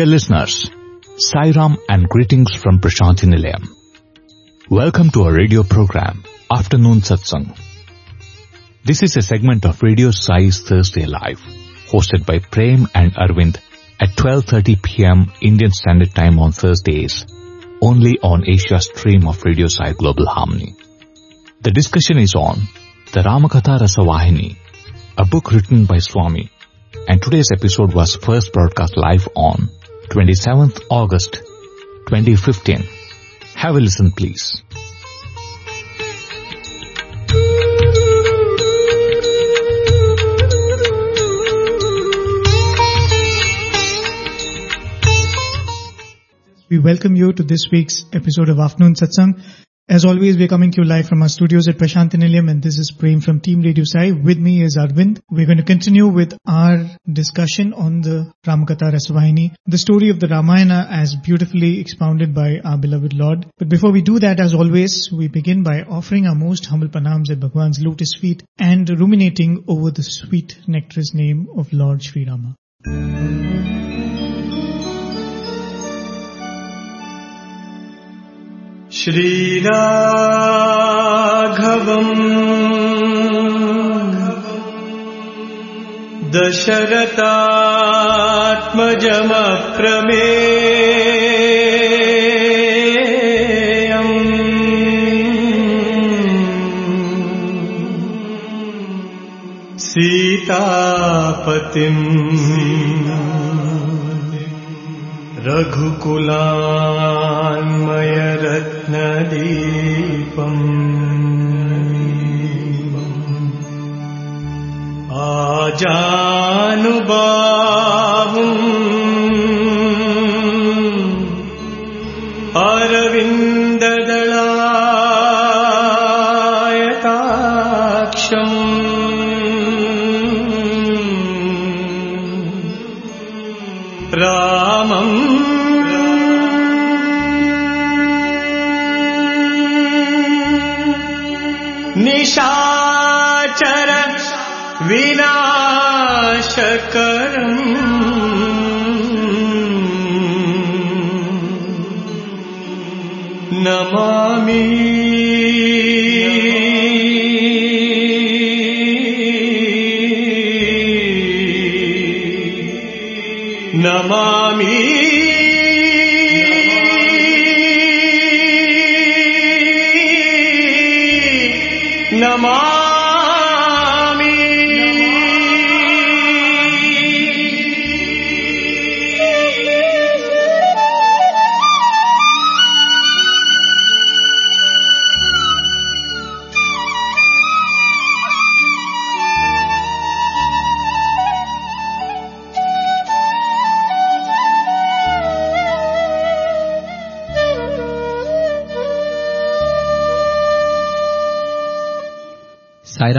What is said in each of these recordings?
Dear listeners, Sairam and greetings from Prashanthi Nilayam. Welcome to our radio program, Afternoon Satsang. This is a segment of Radio Sai's Thursday Live, hosted by Prem and Arvind at 12.30 p.m. Indian Standard Time on Thursdays, only on Asia stream of Radio Sai Global Harmony. The discussion is on the Ramakatha Rasavahini, a book written by Swami, and today's episode was first broadcast live on 27th August 2015. Have a listen please. We welcome you to this week's episode of Afternoon Satsang. As always, we're coming to you live from our studios at Prashanthi Nilayam and this is Prem from Team Radio Sai. With me is Arvind. We're going to continue with our discussion on the Ramakatha Rasavahini, the story of the Ramayana as beautifully expounded by our beloved Lord. But before we do that, as always, we begin by offering our most humble pranams at Bhagwan's lotus feet and ruminating over the sweet nectarous name of Lord Sri Rama. श्रीराघवम् दशरथात्मजमप्रमेयम् सीतापतिम् रघुकुलान्मयरत्नदीपम्। आजानुबा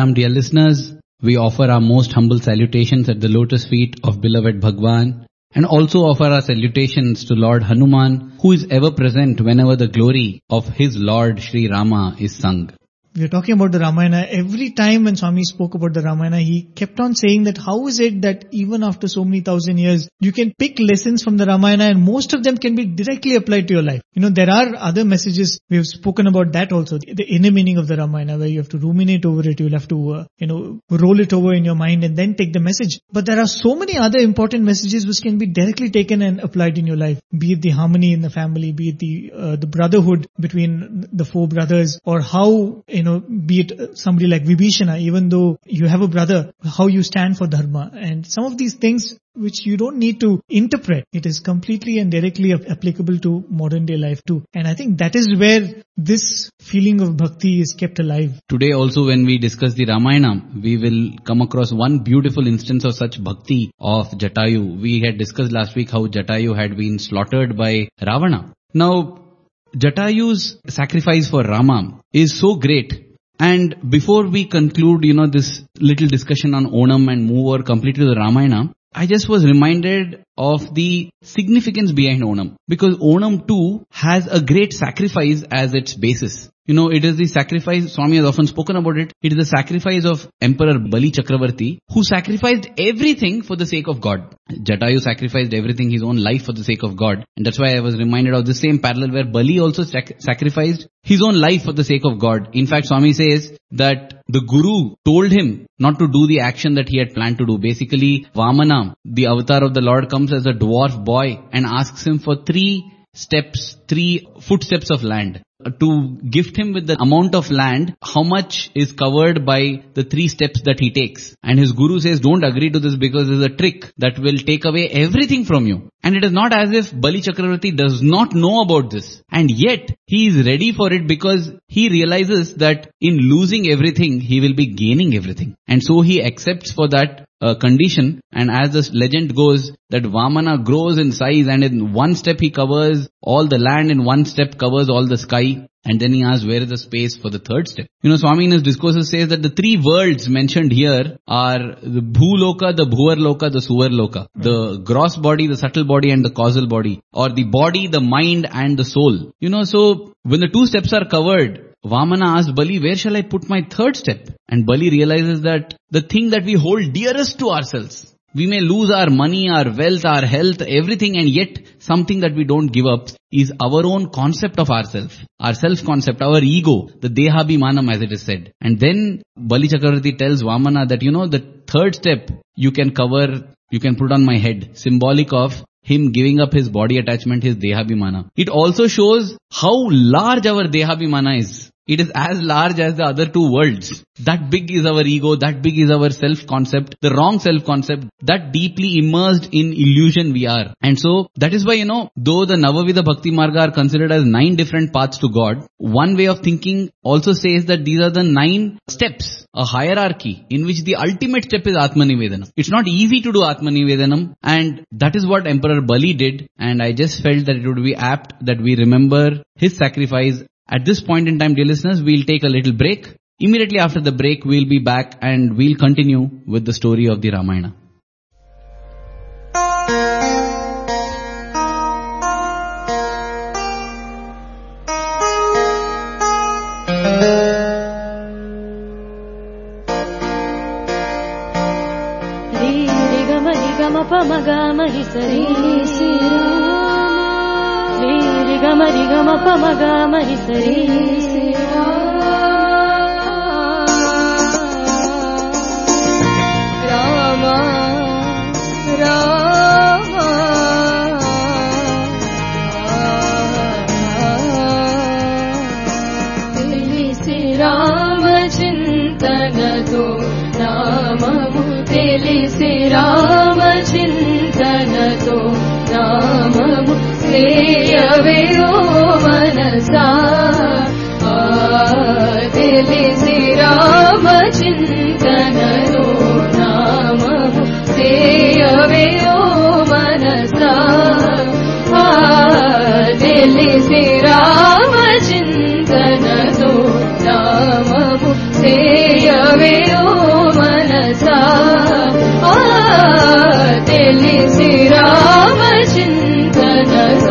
Sairam dear listeners, we offer our most humble salutations at the lotus feet of beloved Bhagwan and also offer our salutations to Lord Hanuman who is ever present whenever the glory of his Lord Sri Rama is sung. We are talking about the Ramayana. Every time when Swami spoke about the Ramayana, he kept on saying that how is it that even after so many thousand years, you can pick lessons from the Ramayana and most of them can be directly applied to your life. You know, there are other messages, we have spoken about that also, the inner meaning of the Ramayana where you have to ruminate over it, you'll have to, uh, you know, roll it over in your mind and then take the message. But there are so many other important messages which can be directly taken and applied in your life, be it the harmony in the family, be it the, uh, the brotherhood between the four brothers or how, you know, be it somebody like Vibhishana, even though you have a brother, how you stand for dharma and some of these things which you don't need to interpret. It is completely and directly applicable to modern day life too. And I think that is where this feeling of bhakti is kept alive. Today also when we discuss the Ramayana, we will come across one beautiful instance of such bhakti of Jatayu. We had discussed last week how Jatayu had been slaughtered by Ravana. Now, Jatayu's sacrifice for Rama is so great. And before we conclude, you know, this little discussion on Onam and move over completely to the Ramayana, I just was reminded of the significance behind Onam. Because Onam too has a great sacrifice as its basis. You know, it is the sacrifice, Swami has often spoken about it, it is the sacrifice of Emperor Bali Chakravarti who sacrificed everything for the sake of God. Jatayu sacrificed everything, his own life for the sake of God. And that's why I was reminded of the same parallel where Bali also sac- sacrificed his own life for the sake of God. In fact, Swami says that the Guru told him not to do the action that he had planned to do. Basically, Vamana, the avatar of the Lord comes as a dwarf boy and asks him for three steps, three footsteps of land to gift him with the amount of land, how much is covered by the three steps that he takes. And his guru says, don't agree to this because there's a trick that will take away everything from you. And it is not as if Bali Chakravarti does not know about this. And yet, he is ready for it because he realizes that in losing everything, he will be gaining everything. And so he accepts for that uh, condition and as the legend goes that Vamana grows in size and in one step he covers all the land in one step covers all the sky and then he asks where is the space for the third step. You know Swami in his discourses says that the three worlds mentioned here are the Bhuloka, the Bhuvarloka, the Suvarloka. The gross body, the subtle body and the causal body or the body, the mind and the soul. You know so when the two steps are covered Vamana asks Bali, where shall I put my third step? And Bali realizes that the thing that we hold dearest to ourselves, we may lose our money, our wealth, our health, everything and yet something that we don't give up is our own concept of ourself, our self-concept, our ego, the dehabhimanam as it is said. And then Bali Chakravarti tells Vamana that you know the third step you can cover, you can put on my head, symbolic of him giving up his body attachment, his dehabhimana. It also shows how large our dehabhimana is. It is as large as the other two worlds. That big is our ego, that big is our self-concept, the wrong self-concept, that deeply immersed in illusion we are. And so, that is why, you know, though the Navavida Bhakti Marga are considered as nine different paths to God, one way of thinking also says that these are the nine steps, a hierarchy in which the ultimate step is Atmanivedanam. It's not easy to do Atmanivedanam and that is what Emperor Bali did and I just felt that it would be apt that we remember his sacrifice at this point in time, dear listeners, we'll take a little break. Immediately after the break, we'll be back and we'll continue with the story of the Ramayana. रे रे ग म रि ग म प म ग म रि स रे रे रे ग म रि ग म प म ग म रि स रे राम राम తెలిసి రామ చింతన తో నామము తెలిసి రామ చింతన తో నామము సేయవే ఓ वे मनसा दिल्ली श्रीराम चिन्तनरूप नम मनसा हा दिल्ली Yes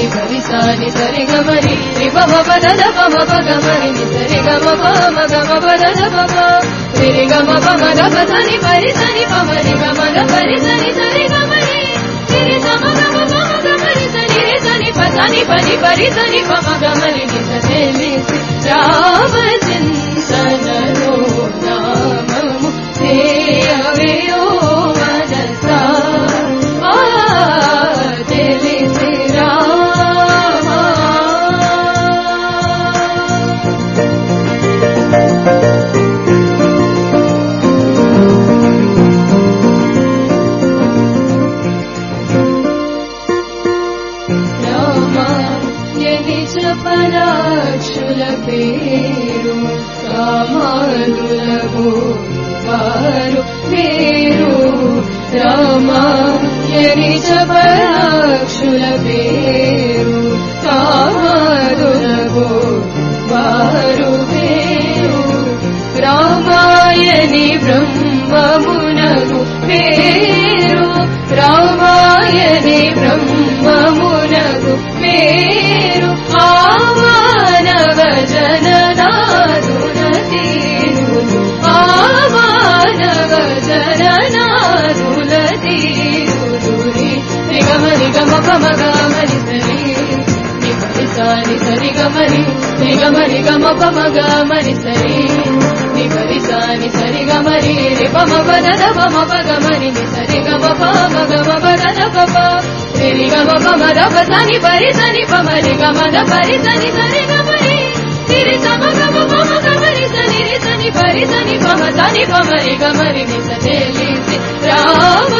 ని భరి సాని సరి గమరి. రి బమ పద ద బమ పద గమరి ని సరి గమ పమ గమ పద ద బమ రి గమ పమ ద ప సని పరి సని పమ రి గమ ద పరి సని సరి గమరి. రి గమ గమ గమ గమరి సని రి సని ప సని పని పరి సని పమ గమరి ని సరి ని రావ చింతనలో నామము. హే అవే भो बारु वेरु रामायनि च पराक्षर भेरु कारु लभो पारुरु ब्रह्म నిగమ సరి నిగమి సాని సరి గమని నిగమ నిగమ గమ గమని సరి నిగరి సాని సరి గమని రి పమ పదద పమ పగమని సరి గమ పమ గమ పదద పమ రి గమ పమ దప సని పరి సని పమ రి గమ ద పరి సని సరి గమని రి సమ గమ పమ గమని సని రి సని పరి సని పమ సని పమ రి గమని ని సని Rama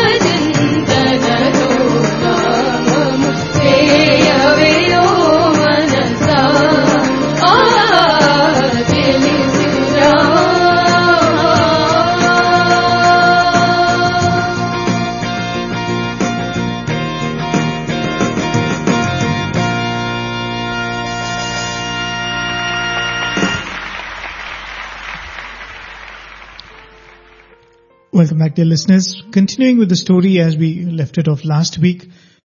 Welcome back, dear listeners. Continuing with the story as we left it off last week,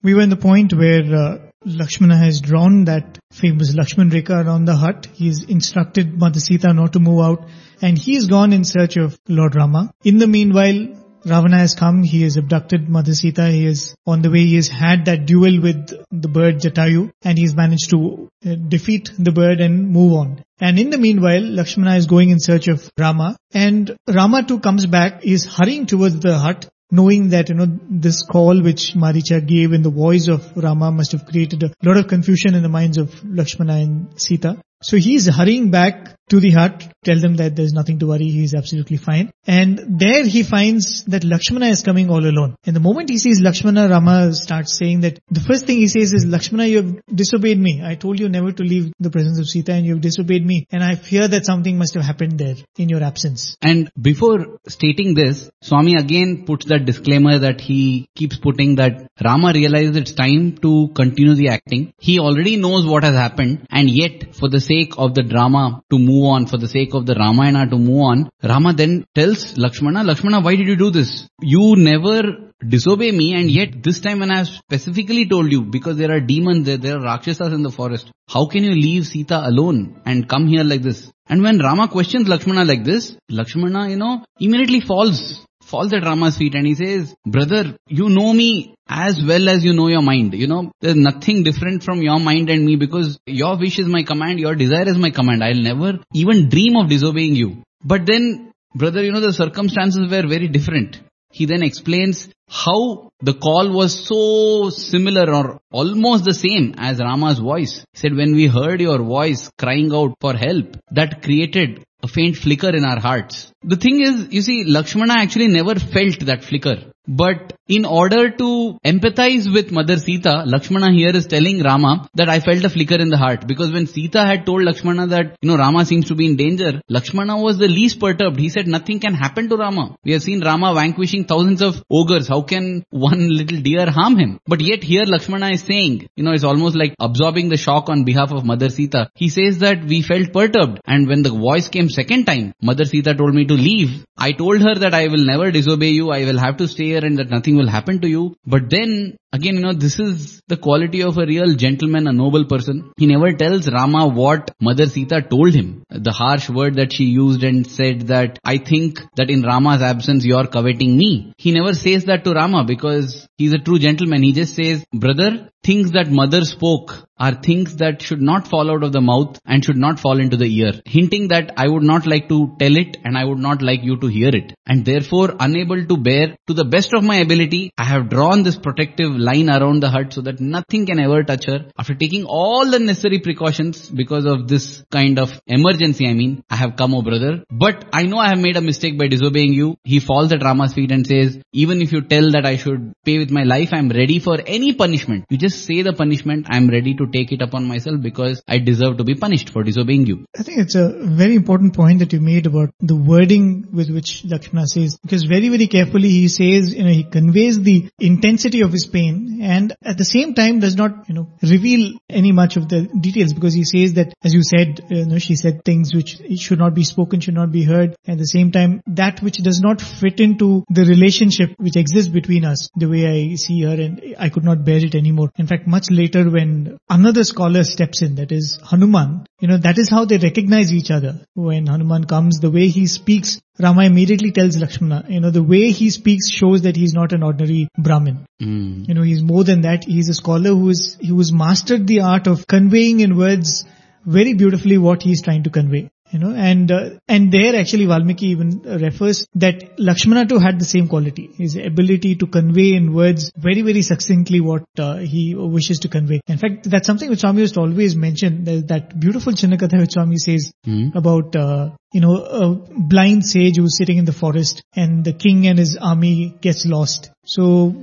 we were in the point where uh, Lakshmana has drawn that famous Lakshman Rekha around the hut. He's instructed Mother Sita not to move out and he's gone in search of Lord Rama. In the meanwhile, Ravana has come, he has abducted Mother Sita, he is on the way, he has had that duel with the bird Jatayu and he's managed to uh, defeat the bird and move on. And in the meanwhile, Lakshmana is going in search of Rama and Rama too comes back, is hurrying towards the hut knowing that, you know, this call which Maricha gave in the voice of Rama must have created a lot of confusion in the minds of Lakshmana and Sita. So he is hurrying back to the hut, tell them that there's nothing to worry, he is absolutely fine. And there he finds that Lakshmana is coming all alone. And the moment he sees Lakshmana, Rama starts saying that, the first thing he says is, Lakshmana, you have disobeyed me. I told you never to leave the presence of Sita and you have disobeyed me. And I fear that something must have happened there in your absence. And before stating this, Swami again puts that disclaimer that he keeps putting that Rama realizes it's time to continue the acting. He already knows what has happened and yet for the sake of the drama to move on, for the sake of the Ramayana to move on, Rama then tells Lakshmana, Lakshmana, why did you do this? You never disobey me and yet this time when I have specifically told you because there are demons there, there are Rakshasas in the forest. How can you leave Sita alone and come here like this? And when Rama questions Lakshmana like this, Lakshmana, you know, immediately falls, falls at Rama's feet and he says, brother, you know me as well as you know your mind. You know, there's nothing different from your mind and me because your wish is my command, your desire is my command. I'll never even dream of disobeying you. But then, brother, you know, the circumstances were very different. He then explains how the call was so similar or almost the same as Rama's voice. He said, when we heard your voice crying out for help, that created a faint flicker in our hearts. The thing is, you see, Lakshmana actually never felt that flicker. But in order to empathize with Mother Sita, Lakshmana here is telling Rama that I felt a flicker in the heart. Because when Sita had told Lakshmana that, you know, Rama seems to be in danger, Lakshmana was the least perturbed. He said nothing can happen to Rama. We have seen Rama vanquishing thousands of ogres. How can one little deer harm him? But yet here Lakshmana is saying, you know, it's almost like absorbing the shock on behalf of Mother Sita. He says that we felt perturbed. And when the voice came second time, Mother Sita told me to leave. I told her that I will never disobey you. I will have to stay here and that nothing will happen to you. But then again, you know, this is the quality of a real gentleman, a noble person. He never tells Rama what Mother Sita told him. The harsh word that she used and said that I think that in Rama's absence you're coveting me. He never says that to Rama because he's a true gentleman. He just says, brother, things that mother spoke are things that should not fall out of the mouth and should not fall into the ear. Hinting that I would not like to tell it and I would not like you to hear it. And therefore unable to bear to the best of my ability, I have drawn this protective line around the hut so that nothing can ever touch her. After taking all the necessary precautions because of this kind of emergency, I mean, I have come, oh brother. But I know I have made a mistake by disobeying you. He falls at Rama's feet and says, even if you tell that I should pay with my life, I am ready for any punishment. You just say the punishment, I am ready to take it upon myself because I deserve to be punished for disobeying you. I think it's a very important point that you made about the wording with which Lakshmana says, because very, very carefully he says, you know, he conveys the intensity of his pain and at the same time does not, you know, reveal any much of the details because he says that, as you said, you know, she said things which should not be spoken, should not be heard. At the same time, that which does not fit into the relationship which exists between us, the way I see her and I could not bear it anymore. In fact, much later when another scholar steps in, that is Hanuman, you know, that is how they recognize each other. When Hanuman comes, the way he speaks, Rama immediately tells Lakshmana, you know, the way he speaks shows that he's not an ordinary Brahmin. Mm. You know, he's more than that. He's a scholar who is, who has mastered the art of conveying in words very beautifully what he's trying to convey. You know, and uh, and there actually Valmiki even refers that Lakshmana too had the same quality, his ability to convey in words very very succinctly what uh, he wishes to convey. In fact, that's something which Swami used to always mention. There's that beautiful Chinnakatha which Swami says Mm. about uh, you know a blind sage who's sitting in the forest and the king and his army gets lost. So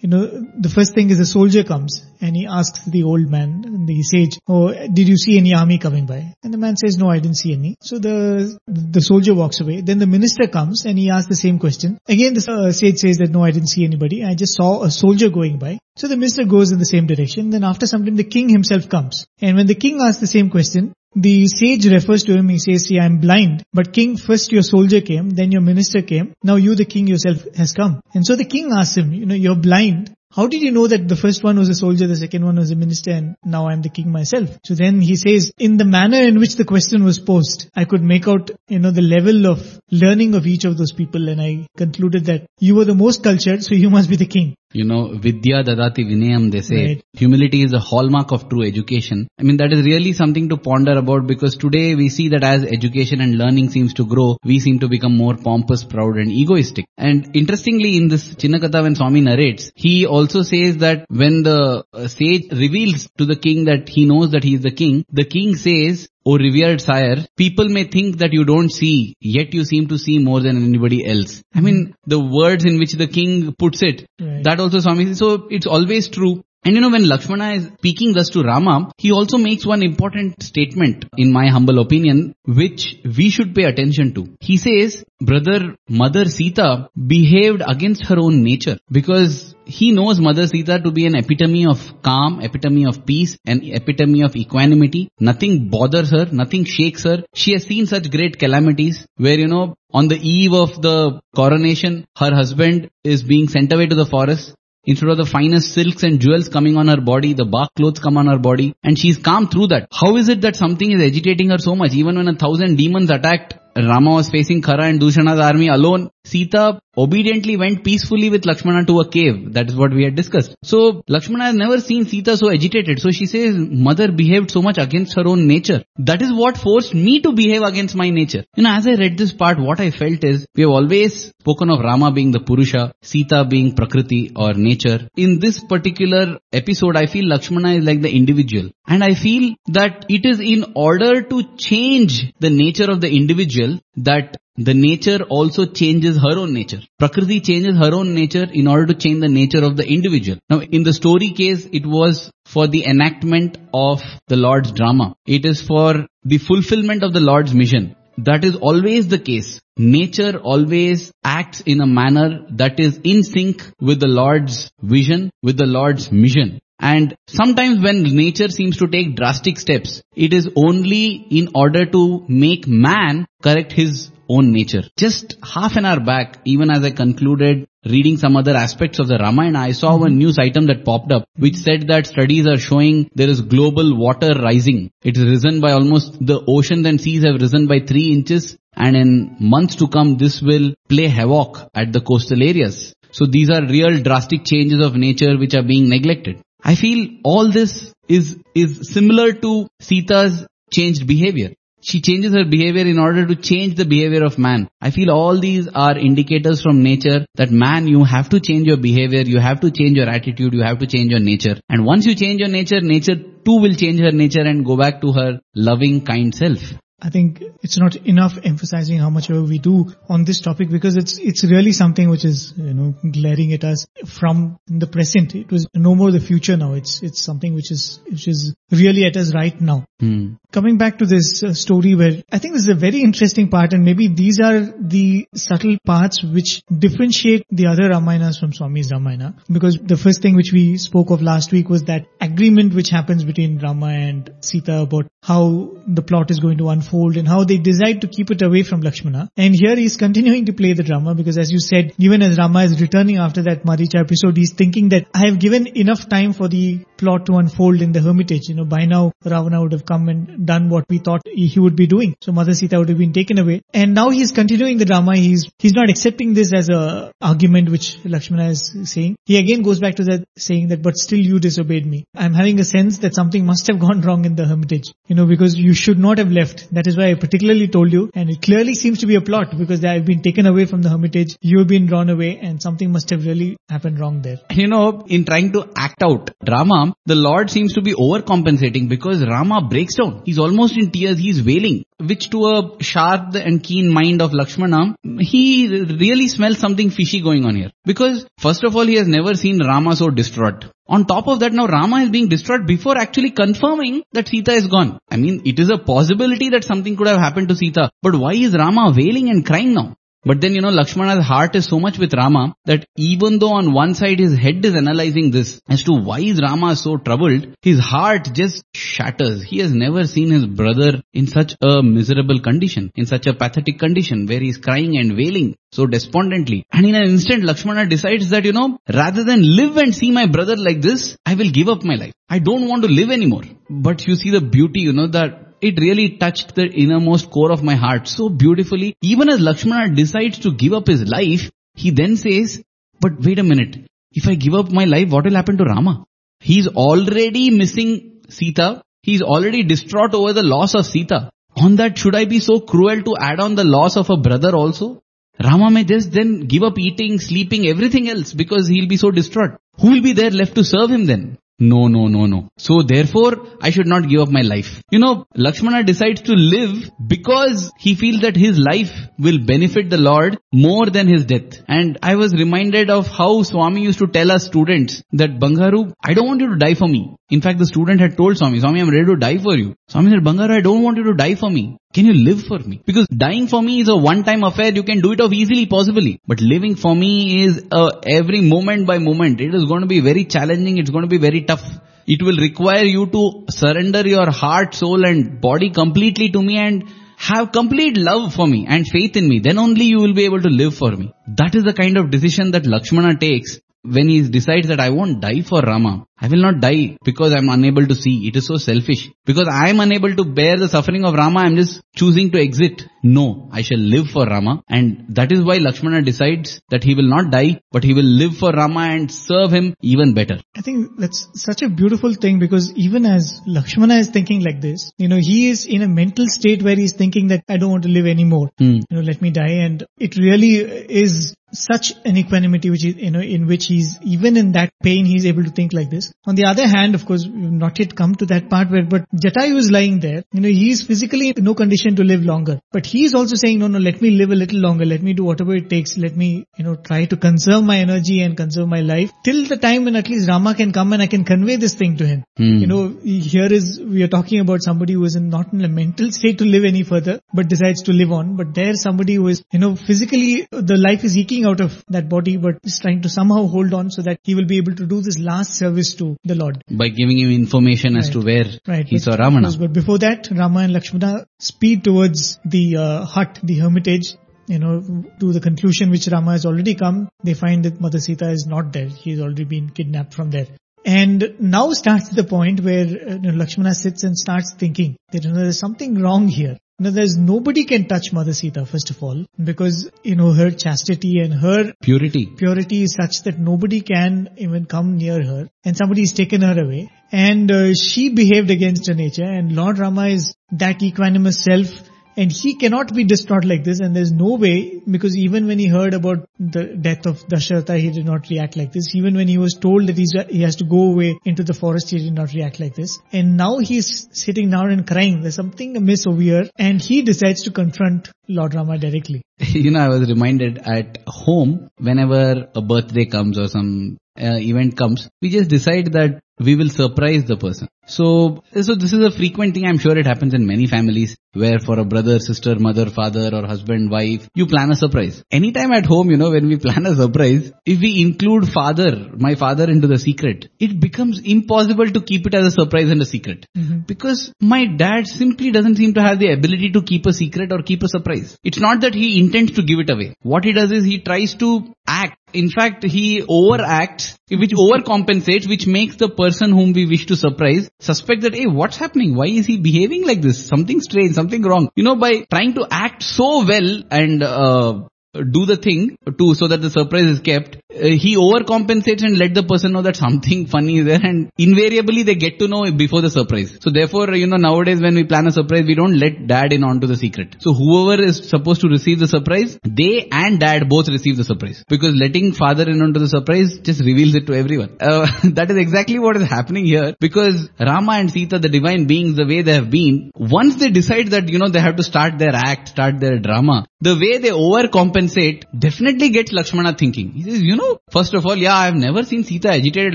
you know, the first thing is a soldier comes and he asks the old man, the sage, oh, did you see any army coming by? And the man says, no, I didn't see any. So the, the soldier walks away. Then the minister comes and he asks the same question. Again, the uh, sage says that, no, I didn't see anybody. I just saw a soldier going by. So the minister goes in the same direction. Then after some time, the king himself comes. And when the king asks the same question, the sage refers to him, he says, see, I'm blind, but king, first your soldier came, then your minister came, now you the king yourself has come. And so the king asks him, you know, you're blind, how did you know that the first one was a soldier, the second one was a minister, and now I'm the king myself? So then he says, in the manner in which the question was posed, I could make out, you know, the level of learning of each of those people, and I concluded that you were the most cultured, so you must be the king. You know, Vidya Dadati Vinayam, they say. Right. Humility is a hallmark of true education. I mean, that is really something to ponder about because today we see that as education and learning seems to grow, we seem to become more pompous, proud and egoistic. And interestingly, in this Chinnakatha when Swami narrates, he also says that when the uh, sage reveals to the king that he knows that he is the king, the king says, O revered sire, people may think that you don't see, yet you seem to see more than anybody else. I mean, the words in which the king puts it, Right. that also Swami says, so it's always true. And you know, when Lakshmana is speaking thus to Rama, he also makes one important statement, in my humble opinion, which we should pay attention to. He says, brother, mother Sita behaved against her own nature because he knows Mother Sita to be an epitome of calm, epitome of peace, an epitome of equanimity. Nothing bothers her, nothing shakes her. She has seen such great calamities where, you know, on the eve of the coronation, her husband is being sent away to the forest. Instead of the finest silks and jewels coming on her body, the bark clothes come on her body and she's calm through that. How is it that something is agitating her so much? Even when a thousand demons attacked, Rama was facing Khara and Dushana's army alone. Sita obediently went peacefully with Lakshmana to a cave. That is what we had discussed. So Lakshmana has never seen Sita so agitated. So she says, mother behaved so much against her own nature. That is what forced me to behave against my nature. You know, as I read this part, what I felt is, we have always spoken of Rama being the Purusha, Sita being Prakriti or nature. In this particular episode, I feel Lakshmana is like the individual. And I feel that it is in order to change the nature of the individual that the nature also changes her own nature. Prakriti changes her own nature in order to change the nature of the individual. Now, in the story case, it was for the enactment of the Lord's drama. It is for the fulfillment of the Lord's mission. That is always the case. Nature always acts in a manner that is in sync with the Lord's vision, with the Lord's mission. And sometimes when nature seems to take drastic steps, it is only in order to make man correct his own nature. Just half an hour back, even as I concluded reading some other aspects of the Ramayana, I saw one news item that popped up which said that studies are showing there is global water rising. It has risen by almost, the oceans and seas have risen by 3 inches and in months to come this will play havoc at the coastal areas. So these are real drastic changes of nature which are being neglected. I feel all this is, is similar to Sita's changed behavior. She changes her behavior in order to change the behavior of man. I feel all these are indicators from nature that man, you have to change your behavior, you have to change your attitude, you have to change your nature. And once you change your nature, nature too will change her nature and go back to her loving, kind self. I think it's not enough emphasizing how much ever we do on this topic because it's it's really something which is you know glaring at us from the present. It was no more the future now. It's it's something which is which is really at us right now. Hmm. Coming back to this uh, story where I think this is a very interesting part and maybe these are the subtle parts which differentiate the other Ramayanas from Swami's Ramayana because the first thing which we spoke of last week was that agreement which happens between Rama and Sita about how the plot is going to unfold and how they decide to keep it away from Lakshmana. And here he's continuing to play the drama because as you said, even as Rama is returning after that Maricha episode, he's thinking that I have given enough time for the plot to unfold in the hermitage. You know, by now Ravana would have come and done what we thought he would be doing. So Mother Sita would have been taken away. And now he's continuing the drama. He's, he's not accepting this as a argument which Lakshmana is saying. He again goes back to that saying that, but still you disobeyed me. I'm having a sense that something must have gone wrong in the hermitage. You know, because you should not have left. That is why I particularly told you. And it clearly seems to be a plot because I've been taken away from the hermitage. You've been drawn away and something must have really happened wrong there. You know, in trying to act out drama, the Lord seems to be overcompensating because Rama breaks down. He's almost in tears, he's wailing, which to a sharp and keen mind of Lakshmana, he really smells something fishy going on here. Because first of all, he has never seen Rama so distraught. On top of that, now Rama is being distraught before actually confirming that Sita is gone. I mean, it is a possibility that something could have happened to Sita. But why is Rama wailing and crying now? But then, you know, Lakshmana's heart is so much with Rama that even though on one side his head is analyzing this as to why is Rama so troubled, his heart just shatters. He has never seen his brother in such a miserable condition, in such a pathetic condition where he's crying and wailing so despondently. And in an instant, Lakshmana decides that, you know, rather than live and see my brother like this, I will give up my life. I don't want to live anymore. But you see the beauty, you know, that it really touched the innermost core of my heart so beautifully. Even as Lakshmana decides to give up his life, he then says, but wait a minute, if I give up my life, what will happen to Rama? He's already missing Sita. He's already distraught over the loss of Sita. On that, should I be so cruel to add on the loss of a brother also? Rama may just then give up eating, sleeping, everything else because he'll be so distraught. Who will be there left to serve him then? No, no, no, no. So therefore, I should not give up my life. You know, Lakshmana decides to live because he feels that his life will benefit the Lord more than his death. And I was reminded of how Swami used to tell us students that Bangaru, I don't want you to die for me. In fact, the student had told Swami, Swami, I'm ready to die for you. Swami said, Bangaru, I don't want you to die for me. Can you live for me? Because dying for me is a one-time affair. You can do it off easily, possibly. But living for me is uh, every moment by moment. It is going to be very challenging. It's going to be very tough. It will require you to surrender your heart, soul and body completely to me and have complete love for me and faith in me. Then only you will be able to live for me. That is the kind of decision that Lakshmana takes when he decides that I won't die for Rama. I will not die because I'm unable to see. It is so selfish. Because I am unable to bear the suffering of Rama, I'm just choosing to exit. No, I shall live for Rama. And that is why Lakshmana decides that he will not die, but he will live for Rama and serve him even better. I think that's such a beautiful thing because even as Lakshmana is thinking like this, you know, he is in a mental state where he's thinking that I don't want to live anymore. Hmm. You know, let me die. And it really is such an equanimity which is, you know, in which he's, even in that pain, he's able to think like this. On the other hand, of course, we've not yet come to that part where, but Jatayu is lying there. You know, he is physically in no condition to live longer. But he's also saying, no, no, let me live a little longer. Let me do whatever it takes. Let me, you know, try to conserve my energy and conserve my life till the time when at least Rama can come and I can convey this thing to him. Hmm. You know, here is, we are talking about somebody who is in, not in a mental state to live any further, but decides to live on. But there somebody who is, you know, physically the life is eking out of that body, but is trying to somehow hold on so that he will be able to do this last service to the Lord. By giving him information as to where Right. he but- saw Ravana. But before that, Rama and Lakshmana speed towards the uh, hut, the hermitage, you know, to the conclusion which Rama has already come. They find that Mother Sita is not there. She's already been kidnapped from there. And now starts the point where uh, you know, Lakshmana sits and starts thinking that you know, there's something wrong here. You know, there's nobody can touch Mother Sita first of all because you know her chastity and her Purity. purity is such that nobody can even come near her and somebody has taken her away and uh, she behaved against her nature and Lord Rama is that equanimous self And he cannot be distraught like this and there's no way because even when he heard about the death of Dasharatha, he did not react like this. Even when he was told that he's, he has to go away into the forest, he did not react like this. And now he's sitting down and crying. There's something amiss over here and he decides to confront Lord Rama directly. you know, I was reminded at home, whenever a birthday comes or some uh, event comes, we just decide that we will surprise the person. So, so this is a frequent thing. I'm sure it happens in many families where for a brother, sister, mother, father or husband, wife, you plan a surprise. Anytime at home, you know, when we plan a surprise, if we include father, my father into the secret, it becomes impossible to keep it as a surprise and a secret. Mm-hmm. Because my dad simply doesn't seem to have the ability to keep a secret or keep a surprise. It's not that he intends to give it away. What he does is he tries to act. In fact, he overacts, which overcompensates, which makes the person whom we wish to surprise suspect that, hey, what's happening? Why is he behaving like this? Something strange, something wrong. You know, by trying to act so well and, uh, do the thing to so that the surprise is kept. Uh, he overcompensates and let the person know that something funny is there and invariably they get to know before the surprise. So therefore you know nowadays when we plan a surprise we don't let dad in onto the secret. So whoever is supposed to receive the surprise they and dad both receive the surprise. Because letting father in onto the surprise just reveals it to everyone. Uh, that is exactly what is happening here. Because rama and sita the divine beings the way they have been once they decide that you know they have to start their act start their drama the way they overcompensate definitely gets Lakshmana thinking. He says, you know, first of all, yeah, I've never seen Sita agitated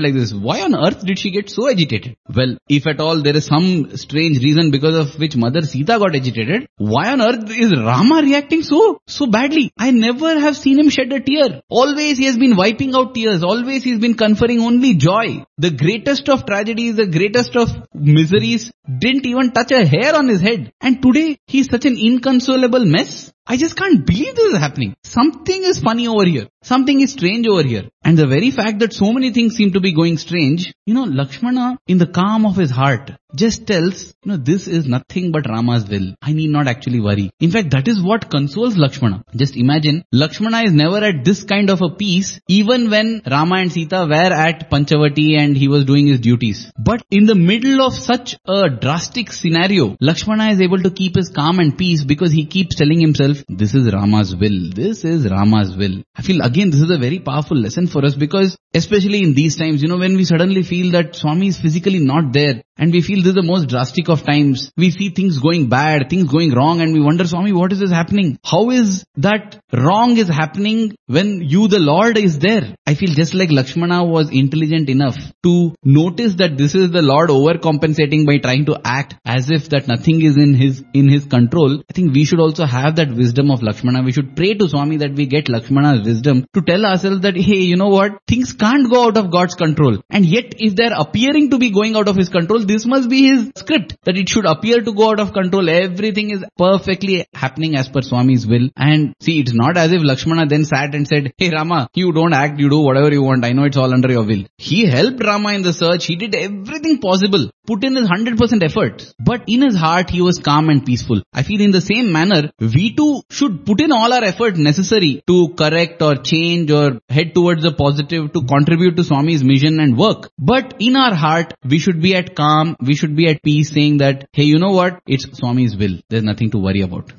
like this. Why on earth did she get so agitated? Well, if at all there is some strange reason because of which mother Sita got agitated, why on earth is Rama reacting so, so badly? I never have seen him shed a tear. Always he has been wiping out tears. Always he's been conferring only joy. The greatest of tragedies, the greatest of miseries didn't even touch a hair on his head. And today he's such an inconsolable mess. I just can't believe this is happening. Something is funny over here. Something is strange over here. And the very fact that so many things seem to be going strange, you know, Lakshmana in the calm of his heart just tells, you know, this is nothing but Rama's will. I need not actually worry. In fact, that is what consoles Lakshmana. Just imagine, Lakshmana is never at this kind of a peace, even when Rama and Sita were at Panchavati and he was doing his duties. But in the middle of such a drastic scenario, Lakshmana is able to keep his calm and peace because he keeps telling himself, this is Rama's will. This is Rama's will. I feel again, this is a very powerful lesson for us because especially in these times, you know, when we suddenly feel that Swami is physically not there and we feel this is the most drastic of times. We see things going bad, things going wrong and we wonder, Swami, what is this happening? How is that wrong is happening when you, the Lord, is there? I feel just like Lakshmana was intelligent enough to notice that this is the Lord overcompensating by trying to act as if that nothing is in his, in his control. I think we should also have that wisdom of Lakshmana. We should pray to Swami that we get Lakshmana's wisdom to tell ourselves that, hey, you know what? Things can't go out of God's control. And yet if they're appearing to be going out of his control, this must be his script that it should appear to go out of control. Everything is perfectly happening as per Swami's will. And see, it's not as if Lakshmana then sat and said, hey Rama, you don't act, you do whatever you want. I know it's all under your will. He helped Rama in the search. He did everything possible, put in his 100% effort. But in his heart, he was calm and peaceful. I feel in the same manner, we too should put in all our effort necessary to correct or change or head towards the positive to contribute to Swami's mission and work. But in our heart, we should be at calm, we should be at peace saying that, hey, you know what? It's Swami's will. There's nothing to worry about.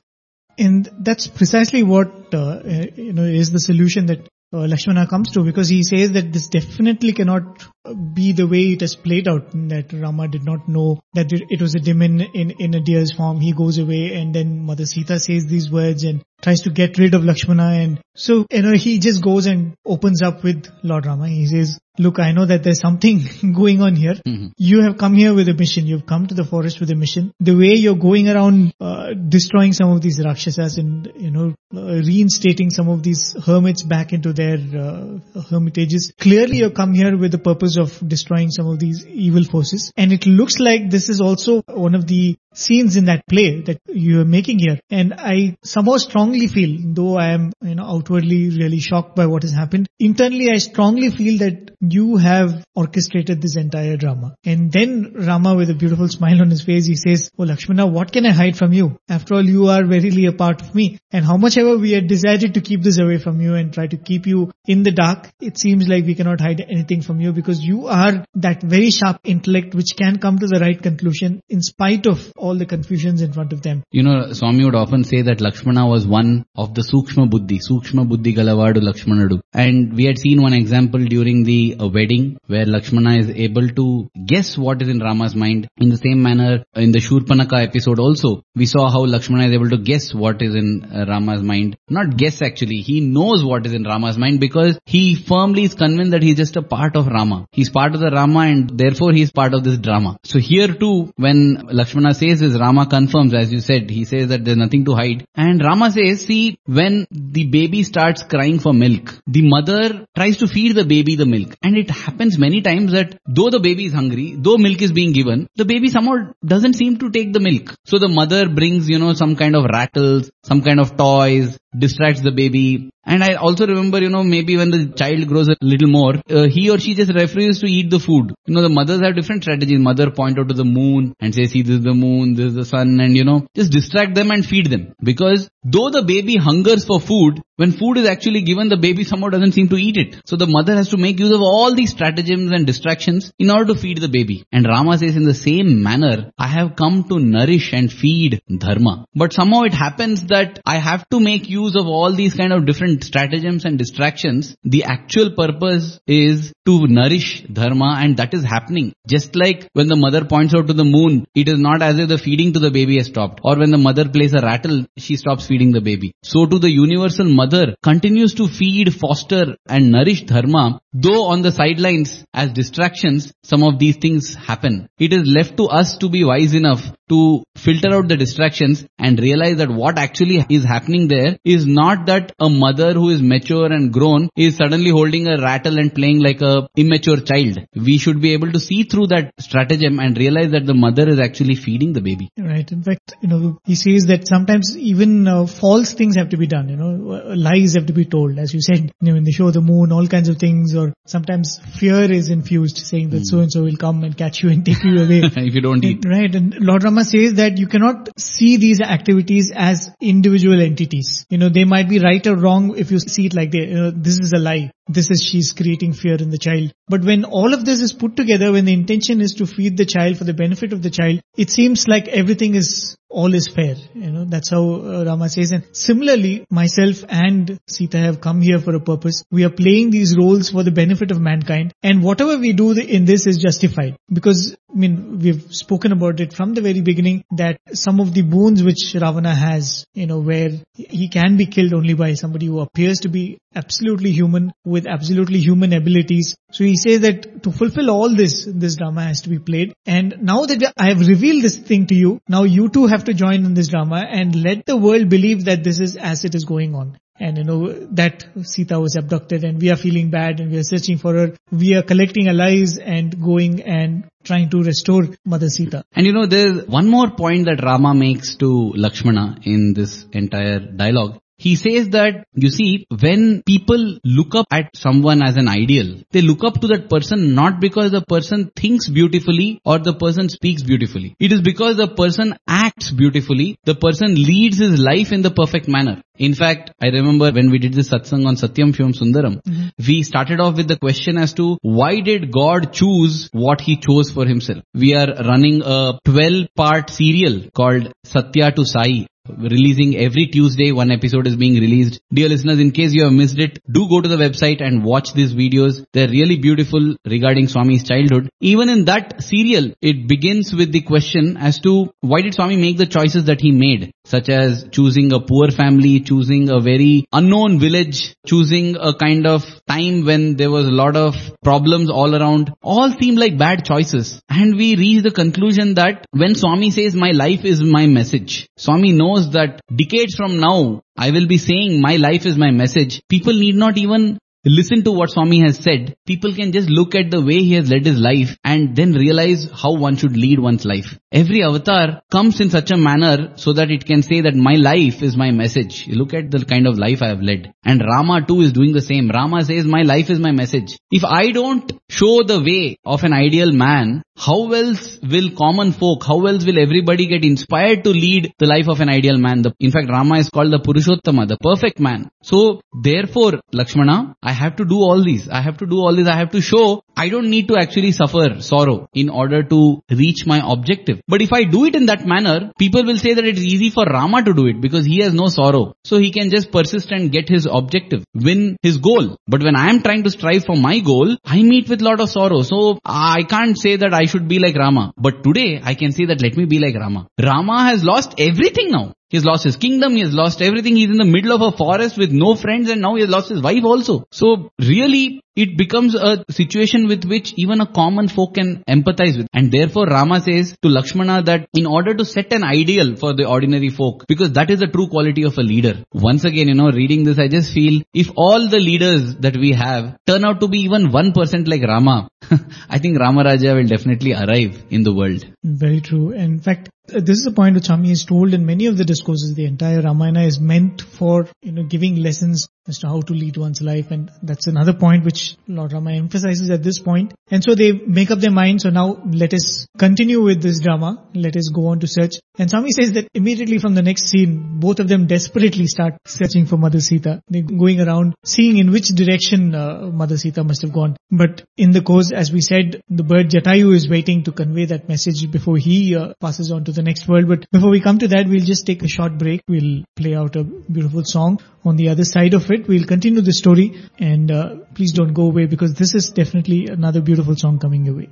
And that's precisely what, uh, uh, you know, is the solution that uh, Lakshmana comes to because he says that this definitely cannot be the way it has played out that Rama did not know that it was a demon in, in a deer's form. He goes away and then Mother Sita says these words and tries to get rid of Lakshmana and so, you know, he just goes and opens up with Lord Rama. He says, look, I know that there's something going on here. Mhm. You have come here with a mission. You've come to the forest with a mission. The way you're going around uh, destroying some of these rakshasas and you know uh, reinstating some of these hermits back into their uh, hermitages. Clearly, you've come here with the purpose of destroying some of these evil forces, and it looks like this is also one of the scenes in that play that you are making here. And I somehow strongly feel, though I am you know outwardly really shocked by what has happened, internally I strongly feel that you have orchestrated this entire drama. And then Rama with a beautiful smile on his face, he says, Oh Lakshmana, what can I hide from you? After all, you are verily a part of me. And how much ever we had decided to keep this away from you and try to keep you in the dark, it seems like we cannot hide anything from you because you are that very sharp intellect which can come to the right conclusion in spite of all the confusions in front of them. You know, Swami would often say that Lakshmana was one of the Sukshma Buddhi, Sukshma Buddhi Galavadu Lakshmanadu. And we had seen one example during the uh, wedding where Lakshmana is able to guess what is in Rama's mind. In the same manner, in the Shurpanaka episode also, we saw how Lakshmana is able to guess what is in uh, Rama's mind. Not guess actually, he knows what is in Rama's mind because he firmly is convinced that he's just a part of Rama. He's part of the Rama and therefore he's part of this drama. So here too, when Lakshmana says this, Rama confirms, as you said, he says that there's nothing to hide. And Rama says, see, when the baby starts crying for milk, the mother tries to feed the baby the milk. And it happens many times that though the baby is hungry, though milk is being given, the baby somehow doesn't seem to take the milk. So the mother brings, you know, some kind of rattles, some kind of toys, distracts the baby. And I also remember, you know, maybe when the child grows a little more, uh, he or she just refuses to eat the food. You know, the mothers have different strategies. Mother point out to the moon and say, see, this is the moon, this is the sun, and you know, just distract them and feed them. Because though the baby hungers for food, when food is actually given, the baby somehow doesn't seem to eat it. So the mother has to make use of all these stratagems and distractions in order to feed the baby. And Rama says in the same manner, I have come to nourish and feed dharma. But somehow it happens that I have to make use of all these kind of different stratagems and distractions. The actual purpose is to nourish dharma and that is happening. Just like when the mother points out to the moon, it is not as if the feeding to the baby has stopped. Or when the mother plays a rattle, she stops feeding the baby. So to the universal mother continues to feed, foster and nourish dharma, though on the sidelines as distractions, some of these things happen. It is left to us to be wise enough to filter out the distractions and realize that what actually is happening there is not that a mother who is mature and grown is suddenly holding a rattle and playing like a immature child. We should be able to see through that stratagem and realize that the mother is actually feeding the baby. Right. In fact, you know, he says that sometimes even uh, false things have to be done, you know, uh, lies have to be told. As you said, you know, when they show the moon, all kinds of things, or sometimes fear is infused, saying that so and so will come and catch you and take you away. if you don't eat. Right. And Lord Rama says that you cannot see these activities as individual entities. You know, they might be right or wrong if you see it like they, you know, this is a lie. This is she's creating fear in the child. But when all of this is put together, when the intention is to feed the child for the benefit of the child, it seems like everything is all is fair. You know, that's how uh, Rama says. And similarly, myself and Sita have come here for a purpose. We are playing these roles for the benefit of mankind. And whatever we do in this is justified. Because, I mean, we've spoken about it from the very beginning that some of the boons which Ravana has, you know, where he can be killed only by somebody who appears to be absolutely human with absolutely human abilities. So he says that to fulfill all this, this drama has to be played. And now that I have revealed this thing to you, now you too have to join in this drama and let the world believe that this is as it is going on. And you know, that Sita was abducted and we are feeling bad and we are searching for her. We are collecting allies and going and trying to restore Mother Sita. And you know, there's one more point that Rama makes to Lakshmana in this entire dialogue. He says that, you see, when people look up at someone as an ideal, they look up to that person not because the person thinks beautifully or the person speaks beautifully. It is because the person acts beautifully, the person leads his life in the perfect manner. In fact, I remember when we did this satsang on Satyam Shivam Sundaram, mm-hmm. we started off with the question as to why did God choose what he chose for himself? We are running a 12 part serial called Satya to Sai releasing every Tuesday. One episode is being released. Dear listeners, in case you have missed it, do go to the website and watch these videos. They're really beautiful regarding Swami's childhood. Even in that serial, it begins with the question as to why did Swami make the choices that he made, such as choosing a poor family, choosing a very unknown village, choosing a kind of time when there was a lot of problems all around. All seem like bad choices. And we reach the conclusion that when Swami says my life is my message, Swami knows knows that decades from now, I will be saying my life is my message. People need not even listen to what Swami has said. People can just look at the way he has led his life and then realize how one should lead one's life. Every avatar comes in such a manner so that it can say that my life is my message. Look at the kind of life I have led. And Rama too is doing the same. Rama says my life is my message. If I don't show the way of an ideal man, how else will common folk, how else will everybody get inspired to lead the life of an ideal man? The, in fact, Rama is called the Purushottama, the perfect man. So, therefore, Lakshmana, I have to do all these. I have to do all this. I have to show I don't need to actually suffer sorrow in order to reach my objective. But if I do it in that manner, people will say that it's easy for Rama to do it because he has no sorrow. So he can just persist and get his objective, win his goal. But when I am trying to strive for my goal, I meet with lot of sorrow. So I can't say that I should be like Rama. But today I can say that let me be like Rama. Rama has lost everything now. He's lost his kingdom, he has lost everything, he's in the middle of a forest with no friends and now he has lost his wife also. So really, it becomes a situation with which even a common folk can empathize with. And therefore Rama says to Lakshmana that in order to set an ideal for the ordinary folk, because that is the true quality of a leader. Once again, you know, reading this, I just feel if all the leaders that we have turn out to be even 1% like Rama, I think Rama Ramarajya will definitely arrive in the world. Very true. In fact, Uh, this is a point which Swami is told in many of the discourses. The entire Ramayana is meant for, you know, giving lessons as to how to lead one's life. And that's another point which Lord Rama emphasizes at this point. And so they make up their mind. So now let us continue with this drama. Let us go on to search. And Swami says that immediately from the next scene, both of them desperately start searching for Mother Sita. They're going around seeing in which direction uh, Mother Sita must have gone. But in the course, as we said, the bird Jatayu is waiting to convey that message before he uh, passes on to the next world. But before we come to that, we'll just take a short break. We'll play out a beautiful song. On the other side of it, we'll continue the story. And uh, please don't go away because this is definitely another beautiful song coming your way.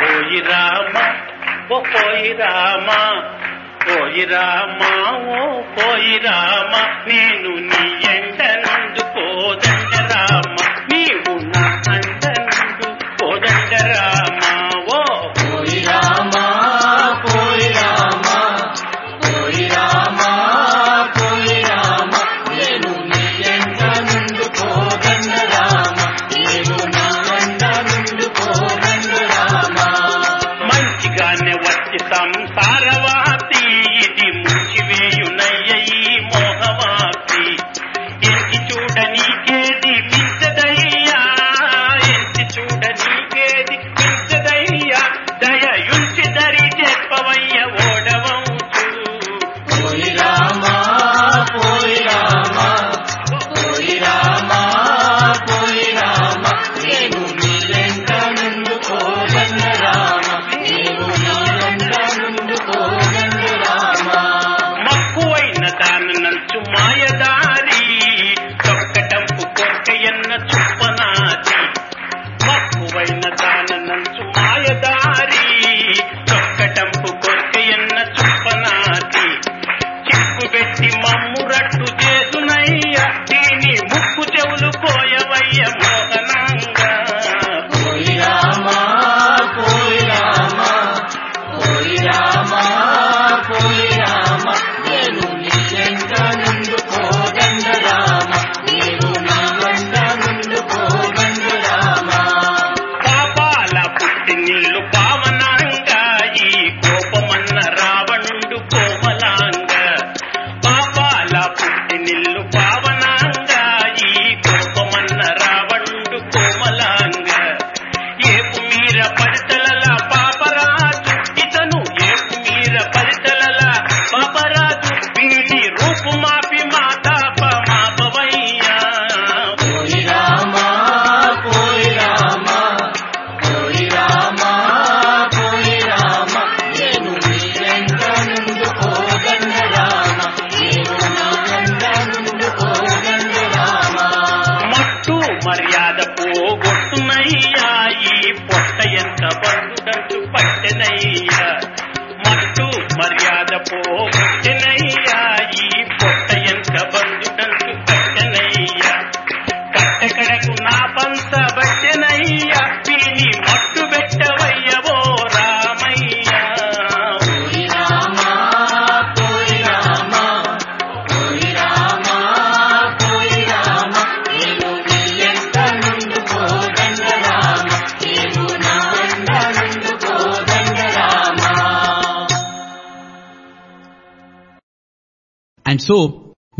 పోయి రామ ఓ పోయి రామ పోయి రామ ఓ పోయి రామ నేను నీ ఎంటనందు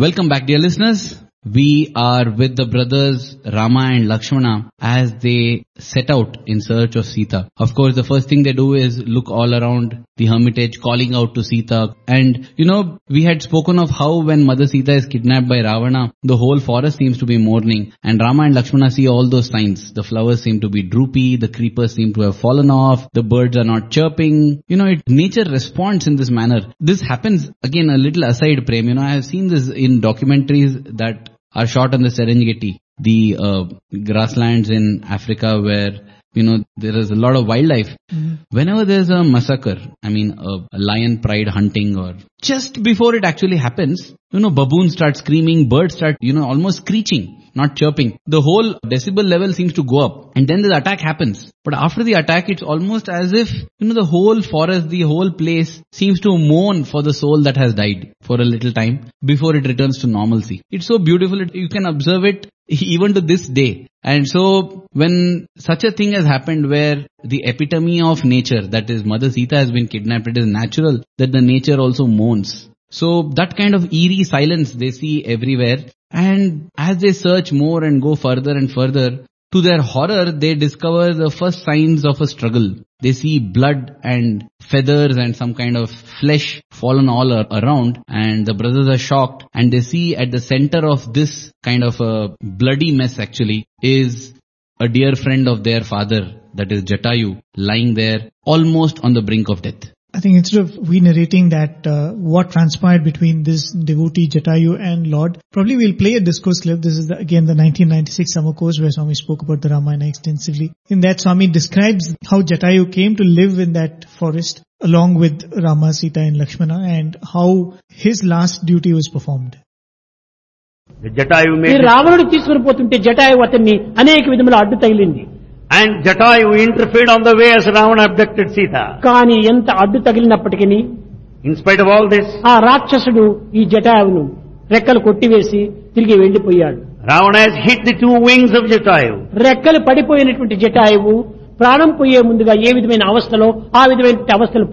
Welcome back dear listeners. We are with the brothers Rama and Lakshmana as they set out in search of Sita. Of course, the first thing they do is look all around the hermitage calling out to Sita. And, you know, we had spoken of how when Mother Sita is kidnapped by Ravana, the whole forest seems to be mourning. And Rama and Lakshmana see all those signs. The flowers seem to be droopy, the creepers seem to have fallen off, the birds are not chirping. You know, it, nature responds in this manner. This happens, again, a little aside, Prem. You know, I have seen this in documentaries that are shot on the Serengeti, the uh, grasslands in Africa where you know there is a lot of wildlife. Mm-hmm. Whenever there's a massacre, I mean a, a lion pride hunting or just before it actually happens, you know baboons start screaming, birds start you know almost screeching. Not chirping. The whole decibel level seems to go up and then the attack happens. But after the attack, it's almost as if, you know, the whole forest, the whole place seems to mourn for the soul that has died for a little time before it returns to normalcy. It's so beautiful. It, you can observe it even to this day. And so when such a thing has happened where the epitome of nature, that is Mother Sita has been kidnapped, it is natural that the nature also mourns. So that kind of eerie silence they see everywhere. And as they search more and go further and further, to their horror, they discover the first signs of a struggle. They see blood and feathers and some kind of flesh fallen all ar- around and the brothers are shocked and they see at the center of this kind of a bloody mess actually is a dear friend of their father, that is Jatayu, lying there almost on the brink of death. I think instead of we narrating that uh, what transpired between this devotee Jatayu and Lord, probably we'll play a discourse clip. This is the, again the 1996 summer course where Swami spoke about the Ramayana extensively. In that, Swami describes how Jatayu came to live in that forest along with Rama, Sita, and Lakshmana, and how his last duty was performed. The Jatayu ఈ made this- రావణుడు తీసుకుని పోతుంటే జటాయు అతన్ని అనేక విధముల అడ్డు తగిలింది and Jatayu interfered on the way as Ravana abducted Sita. కానీ ఎంత అడ్డు తగిలినప్పటికీ In spite of all this, ఆ రాక్షసుడు ఈ జటాయువును రెక్కలు కొట్టివేసి తిరిగి వెళ్లిపోయాడు Ravana has hit the two wings of Jatayu. రెక్కలు పడిపోయినటువంటి జటాయువు ప్రాణం పోయే ముందుగా ఏ విధమైన అవస్థలో ఆ విధమైన అవస్థలు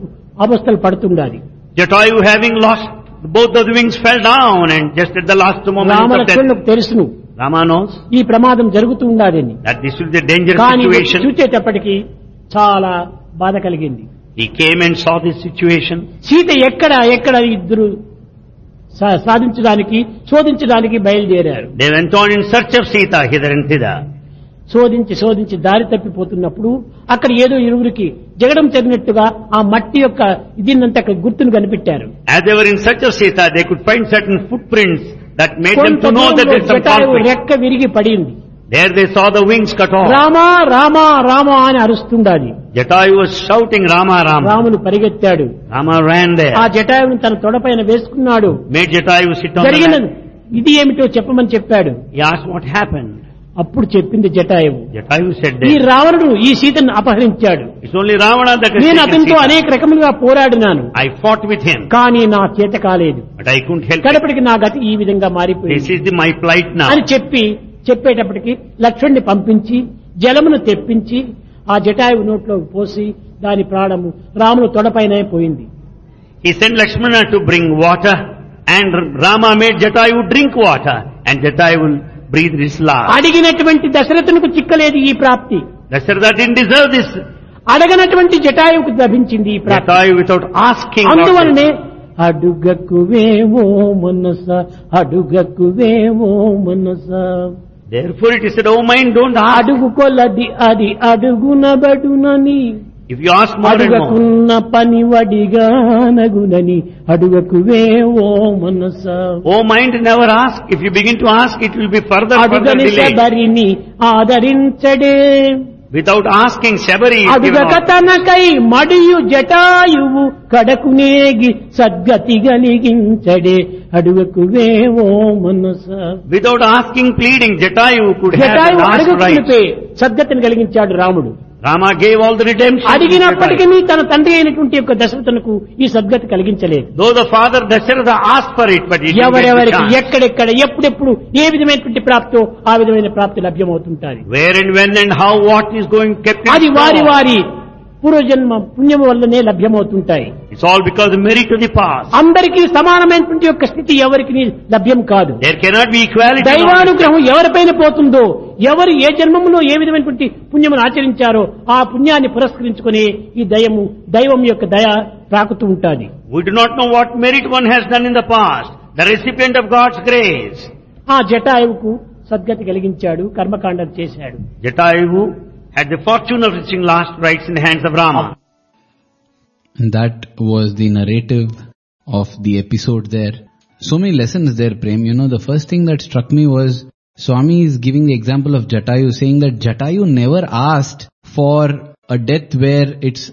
అవస్థలు పడుతుండాలి Jatayu having lost both of the wings fell down and just at the last moment of death, రామలక్ష్మణులకు తెలుసును రామానోస్ ఈ ప్రమాదం జరుగుతూ ఉండాలని దట్ దిస్ విల్ చాలా బాధ కలిగింది. He came and saw this situation Sita ఎక్కడ ఎక్కడ ఇద్దరు సాధించడానికి శోధించడానికి బయలుదేరారు. They went on in search of Sita hither and hither శోధించి శోధించి దారి తప్పిపోతున్నప్పుడు అక్కడ ఏదో ఇరువురికి జగడం చదివినట్టుగా ఆ మట్టి యొక్క దీన్నంత గుర్తును కనిపెట్టారు. As ever in search of Sita they could find certain footprints that made to know రెక్క విరిగి పడింది. There they saw the wings cut off Rama Rama Rama అని అరుస్తుండాలి. జటాయు వాస్ షౌటింగ్ రామా రామ రాముడు పరిగెత్తాడు. రామా ర్యాన్ దే ఆ జటాయువుని తన తొడపైన వేసుకున్నాడు. మేడ్ జటాయు సిట్ ఆన్ ఇది ఏమిటో చెప్పమని చెప్పాడు. యాస్ వాట్ హ్యాపెన్ అప్పుడు చెప్పింది జటాయువు. జటాయువు ఈ రావణుడు ఈ సీతను అపహరించాడు. ఓన్లీ రావణ దగ్గర నేను అతనితో అనేక రకములుగా పోరాడినాను. ఐ ఫాట్ విత్ హెన్ కానీ నా చేత కాలేదు. ఐ కుంట్ నా గతి ఈ విధంగా మారిపోయింది. మై ఫ్లైట్ నా అని చెప్పి చెప్పేటప్పటికి లక్ష్మణ్ణి పంపించి జలమును తెప్పించి ఆ జటాయువు నోట్లో పోసి దాని ప్రాణము రాముడు తొడపైనే పోయింది. He send Lakshmana to bring water and Rama made Jatayu drink water and జటాయువు బ్రీత్ ఇస్లా అడిగినటువంటి దశరథునికి చిక్కలేదు ఈ ప్రాప్తి. దశరథ డిన్ అడగనటువంటి జటాయువుకు లభించింది ఈ ప్రాప్తి. వితౌట్ ఆస్కింగ్ అందువల్లనే అడుగకు వేమో మనస అడుగకు వేమో మనస therefore it is though mind don't అడుగుకోలది అది అడుగునబడునని. If you ask more and more అడుగకున్న పనివడిగా నగునని అడుగకువే ఓ మనస. O mind never ask if you begin to ask it will be further further delay శబరిని ఆదరించడే. వితౌట్ ఆస్కింగ్ శబరి అడుగక తనకై మడియు జటాయువు కడకునేగి సద్గతి గలిగించడే. అడుగకువే ఓ మనస. Without asking pleading Jatayu Jatayu అడుగుకుంటే సద్గతిని కలిగించాడు రాముడు. Rama gave all the redemption. to అడిగినప్పటికీ Jatayu. తన తండ్రి అయినటువంటి యొక్క దశరథునకు ఈ సద్గతి కలిగించలేదు Though the father Dasharatha asked for it, but he didn't get the ఎవరెవరికి chance. ఎక్కడెక్కడ ఎప్పుడెప్పుడు ఏ విధమైనటువంటి ప్రాప్తో ఆ విధమైన ప్రాప్తి లభ్యమవుతుంటారు Where and when and how what is going kept in అది వారి store. వారి పూర్వజన్మ పుణ్యము వల్లనే లభ్యమవుతుంటాయి. It's all because merit the past అందరికీ సమానమైనటువంటి యొక్క స్థితి ఎవరికి లభ్యం కాదు. దేర్ కెనాట్ బి ఈక్వాలిటీ దైవానుగ్రహం ఎవరిపైన పోతుందో ఎవరు ఏ జన్మములో ఏ విధమైనటువంటి పుణ్యమును ఆచరించారో ఆ పుణ్యాన్ని పురస్కరించుకుని ఈ దయము దైవం యొక్క దయ తాకుతూ ఉంటుంది. We do not know what merit one has done in the past the recipient of God's grace ఆ జటాయువుకు సద్గతి కలిగించాడు కర్మకాండం చేశాడు. Jatayu had the fortune of reaching last rites in the hands of Rama. That was the narrative of the episode there. So many lessons there, Prem. You know, the first thing that struck me was Swami is giving the example of Jatayu, saying that Jatayu never asked for a death where its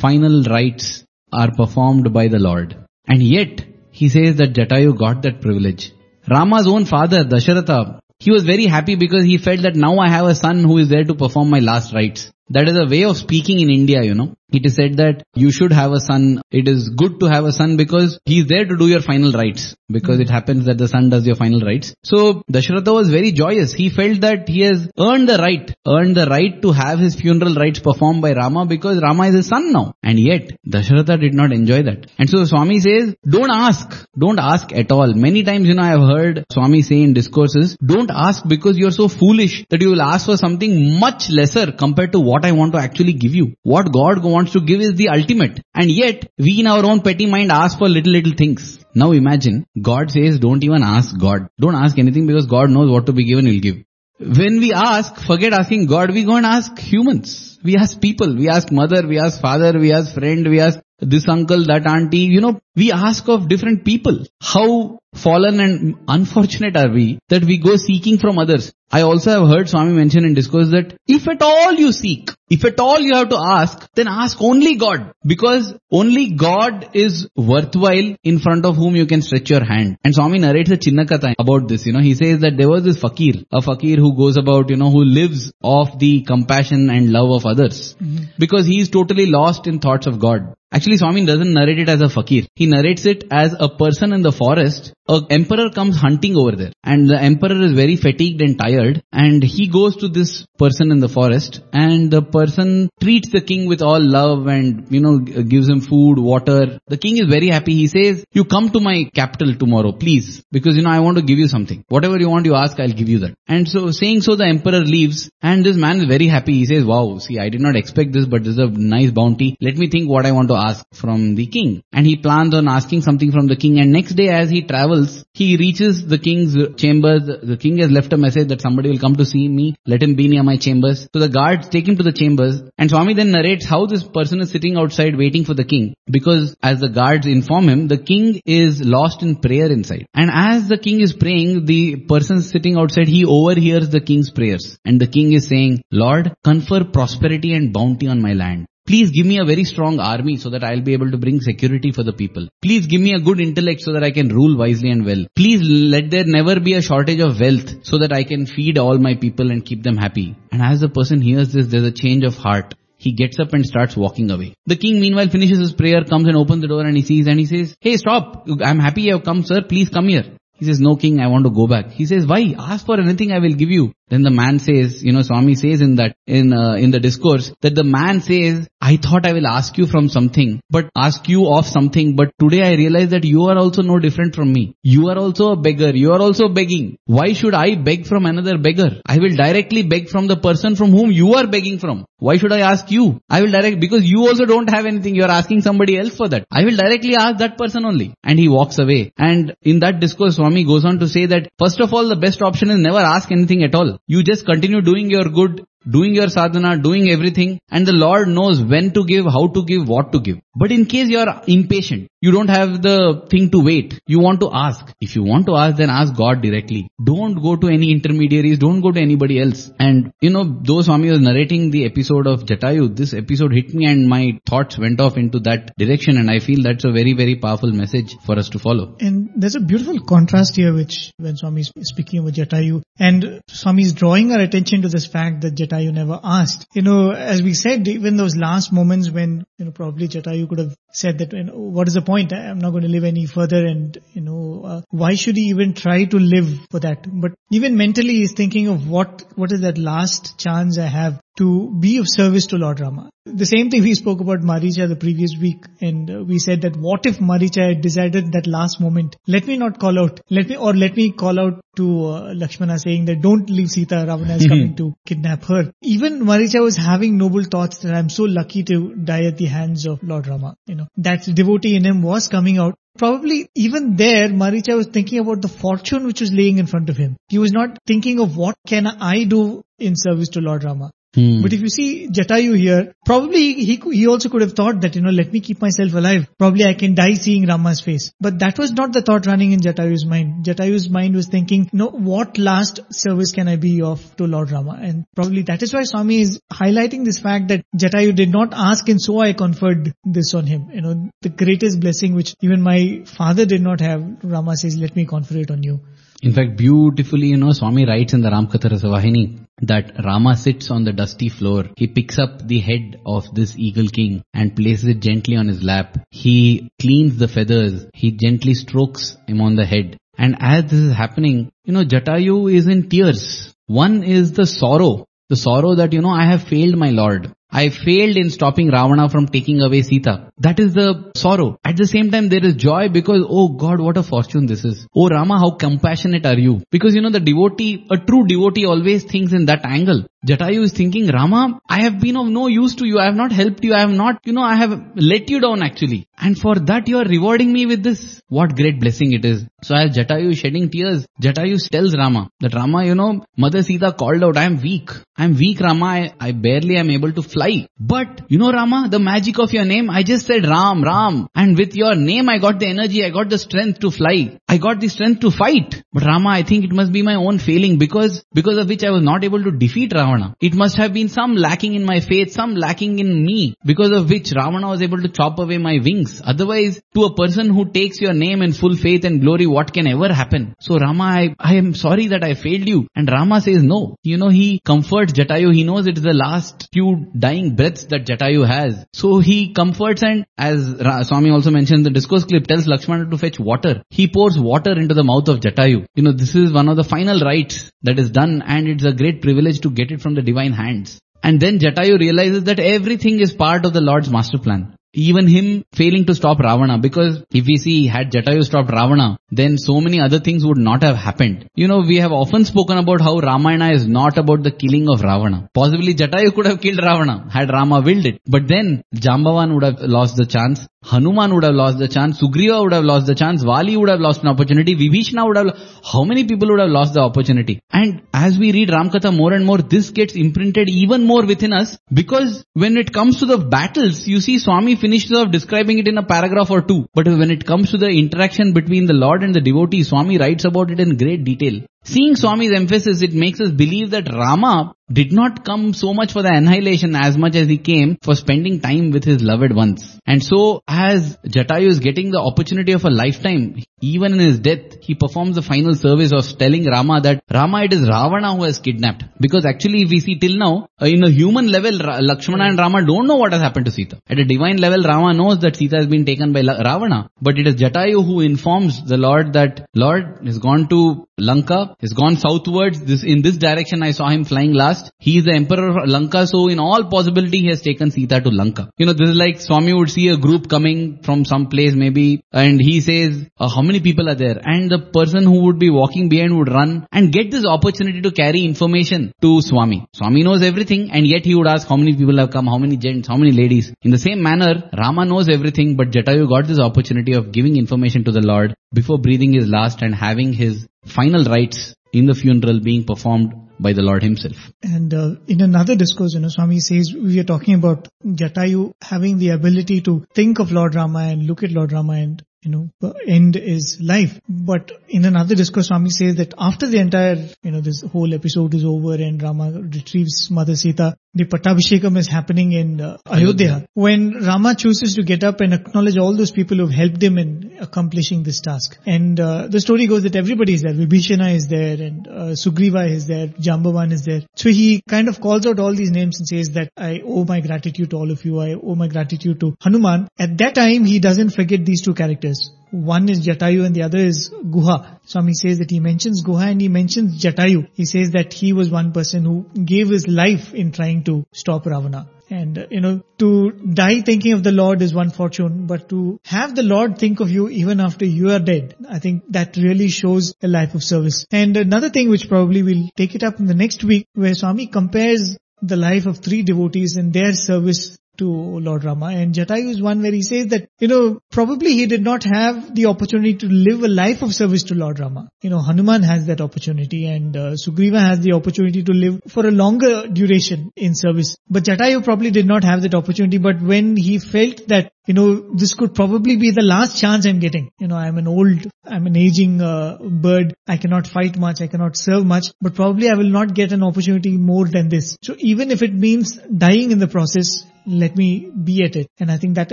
final rites are performed by the Lord. And yet, he says that Jatayu got that privilege. Rama's own father, Dasharatha, he was very happy because he felt that now I have a son who is there to perform my last rites. That is a way of speaking in India, you know. It is said that you should have a son. It is good to have a son because he is there to do your final rites. Because it happens that the son does your final rites. So Dasharatha was very joyous. He felt that he has earned the right, earned the right to have his funeral rites performed by Rama because Rama is his son now. And yet Dasharatha did not enjoy that. And so Swami says, don't ask. Don't ask at all. Many times, you know, I have heard Swami say in discourses, don't ask because you're so foolish that you will ask for something much lesser compared to what I want to actually give you. What God wants to give is the ultimate. And yet, we in our own petty mind ask for little, little things. Now imagine, God says don't even ask God. Don't ask anything because God knows what to be given, He'll give. When we ask, forget asking God, we go and ask humans. We ask people, we ask mother, we ask father, we ask friend, we ask this uncle, that auntie, you know, we ask of different people. How fallen and unfortunate are we that we go seeking from others. I also have heard Swami mention in discourse that if at all you seek, if at all you have to ask, then ask only God. Because only God is worthwhile in front of whom you can stretch your hand. And Swami narrates a Chinnakatha about this, you know, he says that there was this fakir, a fakir who goes about, you know, who lives off the compassion and love of others. Mm-hmm. Because he is totally lost in thoughts of God. Actually, Swami doesn't narrate it as a fakir. He narrates it as a person in the forest. A emperor comes hunting over there. And the emperor is very fatigued and tired. And he goes to this person in the forest. And the person treats the king with all love and, you know, gives him food, water. The king is very happy. He says, you come to my capital tomorrow, please. Because, you know, I want to give you something. Whatever you want, you ask, I'll give you that. And so, saying so, the emperor leaves. And this man is very happy. He says, wow, see, I did not expect this, but this is a nice bounty. Let me think what I want to ask from the king. And he plans on asking something from the king. And next day as he travels, he reaches the king's chambers. The king has left a message that somebody will come to see me. Let him be near my chambers. So the guards take him to the chambers. And Swami then narrates how this person is sitting outside waiting for the king. Because as the guards inform him, the king is lost in prayer inside. And as the king is praying, the person sitting outside, he overhears the king's prayers. And the king is saying, Lord, confer prosperity and bounty on my land. Please give me a very strong army so that I'll be able to bring security for the people. Please give me a good intellect so that I can rule wisely and well. Please let there never be a shortage of wealth so that I can feed all my people and keep them happy. And as the person hears this, there's a change of heart. He gets up and starts walking away. The king meanwhile finishes his prayer, comes and opens the door and he sees and he says, Hey stop, I'm happy you have come sir, please come here. He says, no king, I want to go back. He says, why? Ask for anything, I will give you. Then the man says, you know, Swami says in that, in, uh, in the discourse, that the man says, I thought I will ask you from something, but ask you of something, but today I realize that you are also no different from me. You are also a beggar, you are also begging. Why should I beg from another beggar? I will directly beg from the person from whom you are begging from. Why should I ask you? I will direct, because you also don't have anything, you are asking somebody else for that. I will directly ask that person only. And he walks away. And in that discourse, Swami goes on to say that, first of all, the best option is never ask anything at all. You just continue doing your good, doing your sadhana, doing everything, and the Lord knows when to give, how to give, what to give. But in case you are impatient, you don't have the thing to wait, you want to ask. If you want to ask, then ask God directly. Don't go to any intermediaries, don't go to anybody else. And you know, though Swami was narrating the episode of Jatayu, this episode hit me and my thoughts went off into that direction and I feel that's a very, very powerful message for us to follow. And there's a beautiful contrast here which when Swami is speaking about Jatayu and Swami is drawing our attention to this fact that Jatayu never asked. You know, as we said, even those last moments when you know, probably Jatayu could have said that, you know, what is the point? I- I'm not going to live any further and, you know, uh, why should he even try to live for that? But even mentally he's thinking of what, what is that last chance I have to be of service to Lord Rama. The same thing we spoke about Maricha the previous week and uh, we said that what if Maricha had decided that last moment, let me not call out, let me, or let me call out to uh, Lakshmana saying that don't leave Sita, Ravana is coming to kidnap her. Even Maricha was having noble thoughts that I'm so lucky to die at the hands of Lord Rama. You know, that devotee in him was coming out. Probably even there, Maricha was thinking about the fortune which was laying in front of him. He was not thinking of what can I do in service to Lord Rama. Hmm. But if you see Jatayu here, probably he he also could have thought that you know let me keep myself alive. Probably I can die seeing Rama's face. But that was not the thought running in Jatayu's mind. Jatayu's mind was thinking, no, what last service can I be of to Lord Rama? And probably that is why Swami is highlighting this fact that Jatayu did not ask, and so I conferred this on him. You know, the greatest blessing which even my father did not have. Rama says, let me confer it on you. In fact, beautifully, you know, Swami writes in the Ramkatha Rasavahini that Rama sits on the dusty floor. He picks up the head of this eagle king and places it gently on his lap. He cleans the feathers. He gently strokes him on the head. And as this is happening, you know, Jatayu is in tears. One is the sorrow. The sorrow that, you know, I have failed my Lord. I failed in stopping Ravana from taking away Sita. That is the sorrow. At the same time, there is joy because, oh God, what a fortune this is. Oh Rama, how compassionate are you? Because you know, the devotee, a true devotee always thinks in that angle. Jatayu is thinking, Rama, I have been of no use to you. I have not helped you. I have not, you know, I have let you down actually. And for that you are rewarding me with this. What great blessing it is. So as Jatayu is shedding tears, Jatayu tells Rama that Rama, you know, Mother Sita called out, I am weak. I am weak Rama. I, I barely am able to fly. But, you know Rama, the magic of your name, I just said Ram, Ram. And with your name I got the energy, I got the strength to fly. I got the strength to fight. But Rama, I think it must be my own failing because, because of which I was not able to defeat Ravana. It must have been some lacking in my faith, some lacking in me, because of which Ravana was able to chop away my wings. Otherwise, to a person who takes your name in full faith and glory, what can ever happen? So Rama, I, I am sorry that I failed you. And Rama says no. You know, he comforts Jatayu. He knows it is the last few dying breaths that Jatayu has. So he comforts and as Ra- Swami also mentioned, the discourse clip tells Lakshmana to fetch water. He pours water into the mouth of Jatayu. You know, this is one of the final rites that is done and it's a great privilege to get it from the divine hands. And then Jatayu realizes that everything is part of the Lord's master plan. Even him failing to stop Ravana because if we see had Jatayu stopped Ravana, then so many other things would not have happened. You know, we have often spoken about how Ramayana is not about the killing of Ravana. Possibly Jatayu could have killed Ravana had Rama willed it. But then Jambavan would have lost the chance. Hanuman would have lost the chance. Sugriva would have lost the chance. Vali would have lost an opportunity. Vibhishana would have, how many people would have lost the opportunity? And as we read Ramkatha more and more, this gets imprinted even more within us because when it comes to the battles, you see Swami finishes off describing it in a paragraph or two. But when it comes to the interaction between the Lord and the devotee, Swami writes about it in great detail. Seeing Swami's emphasis, it makes us believe that Rama did not come so much for the annihilation as much as he came for spending time with his loved ones. And so, as Jatayu is getting the opportunity of a lifetime, even in his death, he performs the final service of telling Rama that Rama, it is Ravana who has kidnapped. Because actually, if we see till now, uh, in a human level, Lakshmana and Rama don't know what has happened to Sita. At a divine level, Rama knows that Sita has been taken by Ravana. But it is Jatayu who informs the Lord that Lord has gone to Lanka, has gone southwards. This in this direction, I saw him flying last. He is the emperor of Lanka, so in all possibility, he has taken Sita to Lanka. You know, this is like Swami would see a group coming from some place maybe, and he says, uh, how many people are there? And the person who would be walking behind would run and get this opportunity to carry information to Swami. Swami knows everything, and yet he would ask how many people have come, how many gents, how many ladies. In the same manner, Rama knows everything, but Jatayu got this opportunity of giving information to the Lord before breathing his last and having his final rites in the funeral being performed by the Lord himself. And uh, in another discourse, you know, Swami says we are talking about Jatayu having the ability to think of Lord Rama and look at Lord Rama and you know end is life. But in another discourse, Swami says that after the entire you know this whole episode is over and Rama retrieves Mother Sita, the Pattabhishekam is happening in uh, Ayodhya, when Rama chooses to get up and acknowledge all those people who've helped him in accomplishing this task. And uh, the story goes that everybody is there. Vibhishana is there and uh, Sugriva is there, Jambavan is there. So he kind of calls out all these names and says that I owe my gratitude to all of you. I owe my gratitude to Hanuman. At that time, he doesn't forget these two characters. One is Jatayu and the other is Guha. Swami says that he mentions Guha and he mentions Jatayu. He says that he was one person who gave his life in trying to stop Ravana. And, you know, to die thinking of the Lord is one fortune, but to have the Lord think of you even after you are dead, I think that really shows a life of service. And another thing which probably we'll take it up in the next week, where Swami compares the life of three devotees and their service to Lord Rama. And Jatayu is one where he says that, you know, probably he did not have the opportunity to live a life of service to Lord Rama. You know, Hanuman has that opportunity and uh, Sugriva has the opportunity to live for a longer duration in service. But Jatayu probably did not have that opportunity. But when he felt that, you know, this could probably be the last chance I'm getting. You know, I'm an old, I'm an aging uh, bird. I cannot fight much. I cannot serve much. But probably I will not get an opportunity more than this. So even if it means dying in the process, let me be at it. And I think that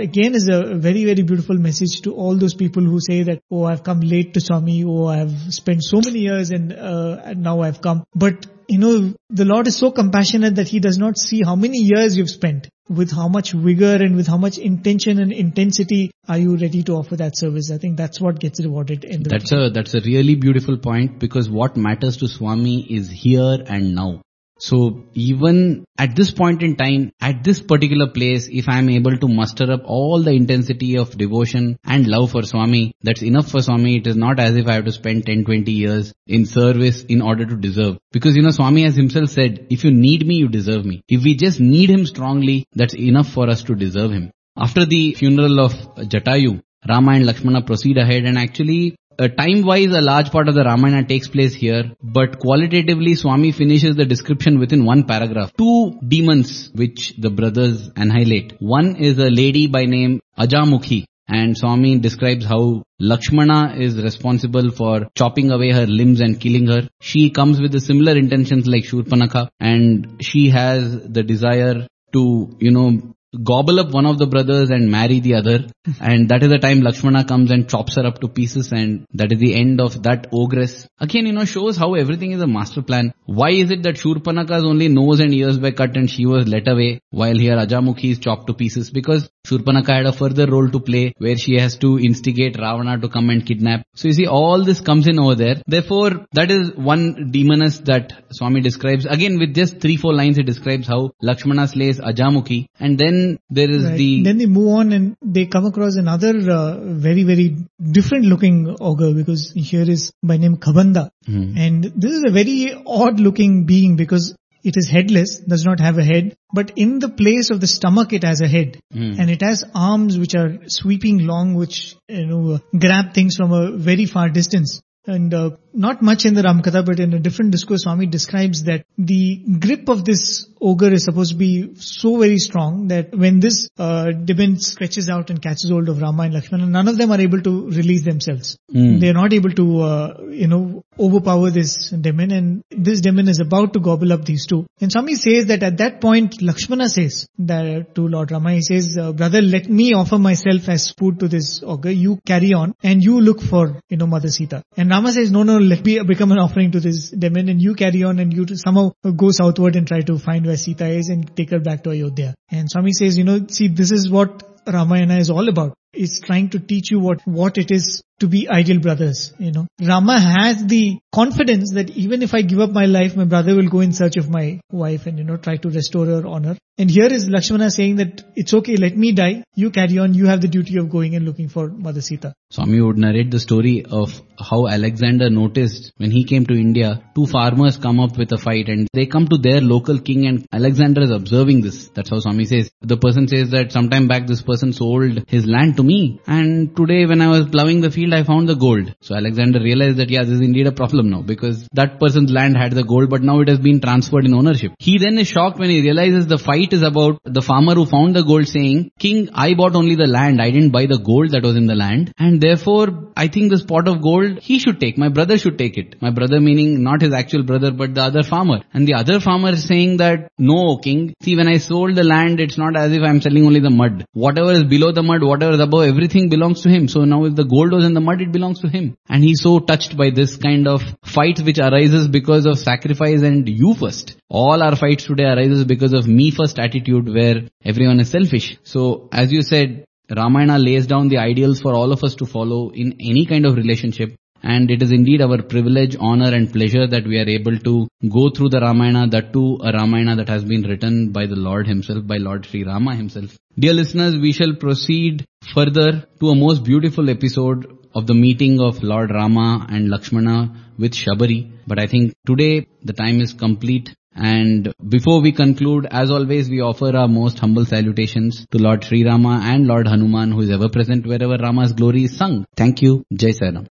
again is a very, very beautiful message to all those people who say that, oh, I've come late to Swami, oh, I've spent so many years and, uh, and now I've come. But, you know, the Lord is so compassionate that He does not see how many years you've spent. With how much vigor and with how much intention and intensity are you ready to offer that service? I think that's what gets rewarded in the That's a that's a really beautiful point because what matters to Swami is here and now. So even at this point in time, at this particular place, if I am able to muster up all the intensity of devotion and love for Swami, that's enough for Swami. It is not as if I have to spend 10, 20 years in service in order to deserve. Because you know, Swami has himself said, if you need me, you deserve me. If we just need him strongly, that's enough for us to deserve him. After the funeral of Jatayu, Rama and Lakshmana proceed ahead and actually uh, time-wise, a large part of the Ramayana takes place here, but qualitatively, Swami finishes the description within one paragraph. Two demons which the brothers annihilate. One is a lady by name Ajamukhi, and Swami describes how Lakshmana is responsible for chopping away her limbs and killing her. She comes with the similar intentions like Shurpanakha, and she has the desire to, you know, gobble up one of the brothers and marry the other. and that is the time Lakshmana comes and chops her up to pieces and that is the end of that ogress. Again, you know, shows how everything is a master plan. Why is it that Shurpanaka's only nose and ears were cut and she was let away while here Ajamukhi is chopped to pieces? Because Shurpanaka had a further role to play where she has to instigate Ravana to come and kidnap. So you see, all this comes in over there. Therefore, that is one demoness that Swami describes. Again, with just three, four lines, he describes how Lakshmana slays Ajamukhi and then there is Right. the Then they move on and they come across another uh, very, very different looking ogre because here is by name Kabandha. Hmm. And this is a very odd looking being because it is headless, does not have a head, but in the place of the stomach it has a head. Hmm. And it has arms which are sweeping long which, you know, grab things from a very far distance. And uh, not much in the Ramkatha, but in a different discourse, Swami describes that the grip of this ogre is supposed to be so very strong that when this uh, demon stretches out and catches hold of Rama and Lakshmana, none of them are able to release themselves. Hmm. They are not able to, uh, you know, overpower this demon, and this demon is about to gobble up these two. And Swami says that at that point, Lakshmana says that to Lord Rama, he says, uh, "Brother, let me offer myself as food to this ogre. You carry on, and you look for, you know, Mother Sita." And Rama says, "No, no, let me become an offering to this demon, and you carry on, and you somehow go southward and try to find where Sita is and take her back to Ayodhya." And Swami says, "You know, see, this is what Ramayana is all about." It's trying to teach you what, what it is to be ideal brothers, you know. Rama has the confidence that even if I give up my life, my brother will go in search of my wife and, you know, try to restore her honor. And here is Lakshmana saying that it's okay, let me die, you carry on, you have the duty of going and looking for Mother Sita. Swami would narrate the story of how Alexander noticed when he came to India, two farmers come up with a fight and they come to their local king and Alexander is observing this. That's how Swami says. The person says that sometime back this person sold his land to me. And today when I was plowing the field, I found the gold. So Alexander realized that, yeah, this is indeed a problem now because that person's land had the gold, but now it has been transferred in ownership. He then is shocked when he realizes the fight is about the farmer who found the gold saying, King, I bought only the land. I didn't buy the gold that was in the land. And therefore, I think this pot of gold he should take. My brother should take it. My brother meaning not his actual brother, but the other farmer. And the other farmer is saying that, no, king. See, when I sold the land, it's not as if I'm selling only the mud. Whatever is below the mud, whatever is above, everything belongs to him. So now if the gold was in the mud, it belongs to him. And he's so touched by this kind of fight which arises because of sacrifice and you first. All our fights today arises because of me first attitude where everyone is selfish. So as you said, Ramayana lays down the ideals for all of us to follow in any kind of relationship. And it is indeed our privilege, honor and pleasure that we are able to go through the Ramayana, that too a Ramayana that has been written by the Lord himself, by Lord Sri Rama himself. Dear listeners, we shall proceed further to a most beautiful episode of the meeting of Lord Rama and Lakshmana with Shabari. But I think today the time is complete. And before we conclude, as always, we offer our most humble salutations to Lord Sri Rama and Lord Hanuman, who is ever present wherever Rama's glory is sung. Thank you. Jai Saram.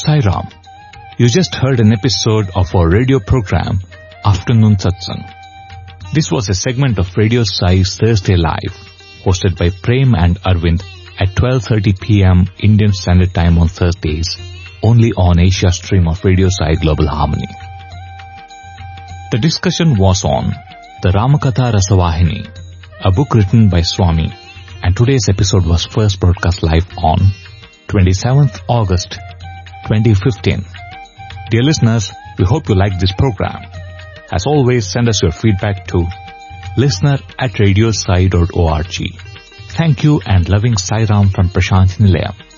Sai Ram. You just heard an episode of our radio program, Afternoon Satsang. This was a segment of Radio Sai's Thursday Live, hosted by Prem and Arvind at 12.30 p.m. Indian Standard Time on Thursdays, only on Asia stream of Radio Sai Global Harmony. The discussion was on the Ramakatha Rasavahini, a book written by Swami, and today's episode was first broadcast live on 27th August 2015. Dear listeners, we hope you liked this program. As always, send us your feedback to listener at radiosai.org. Thank you and loving Sai Ram from Prasanthi Nilayam.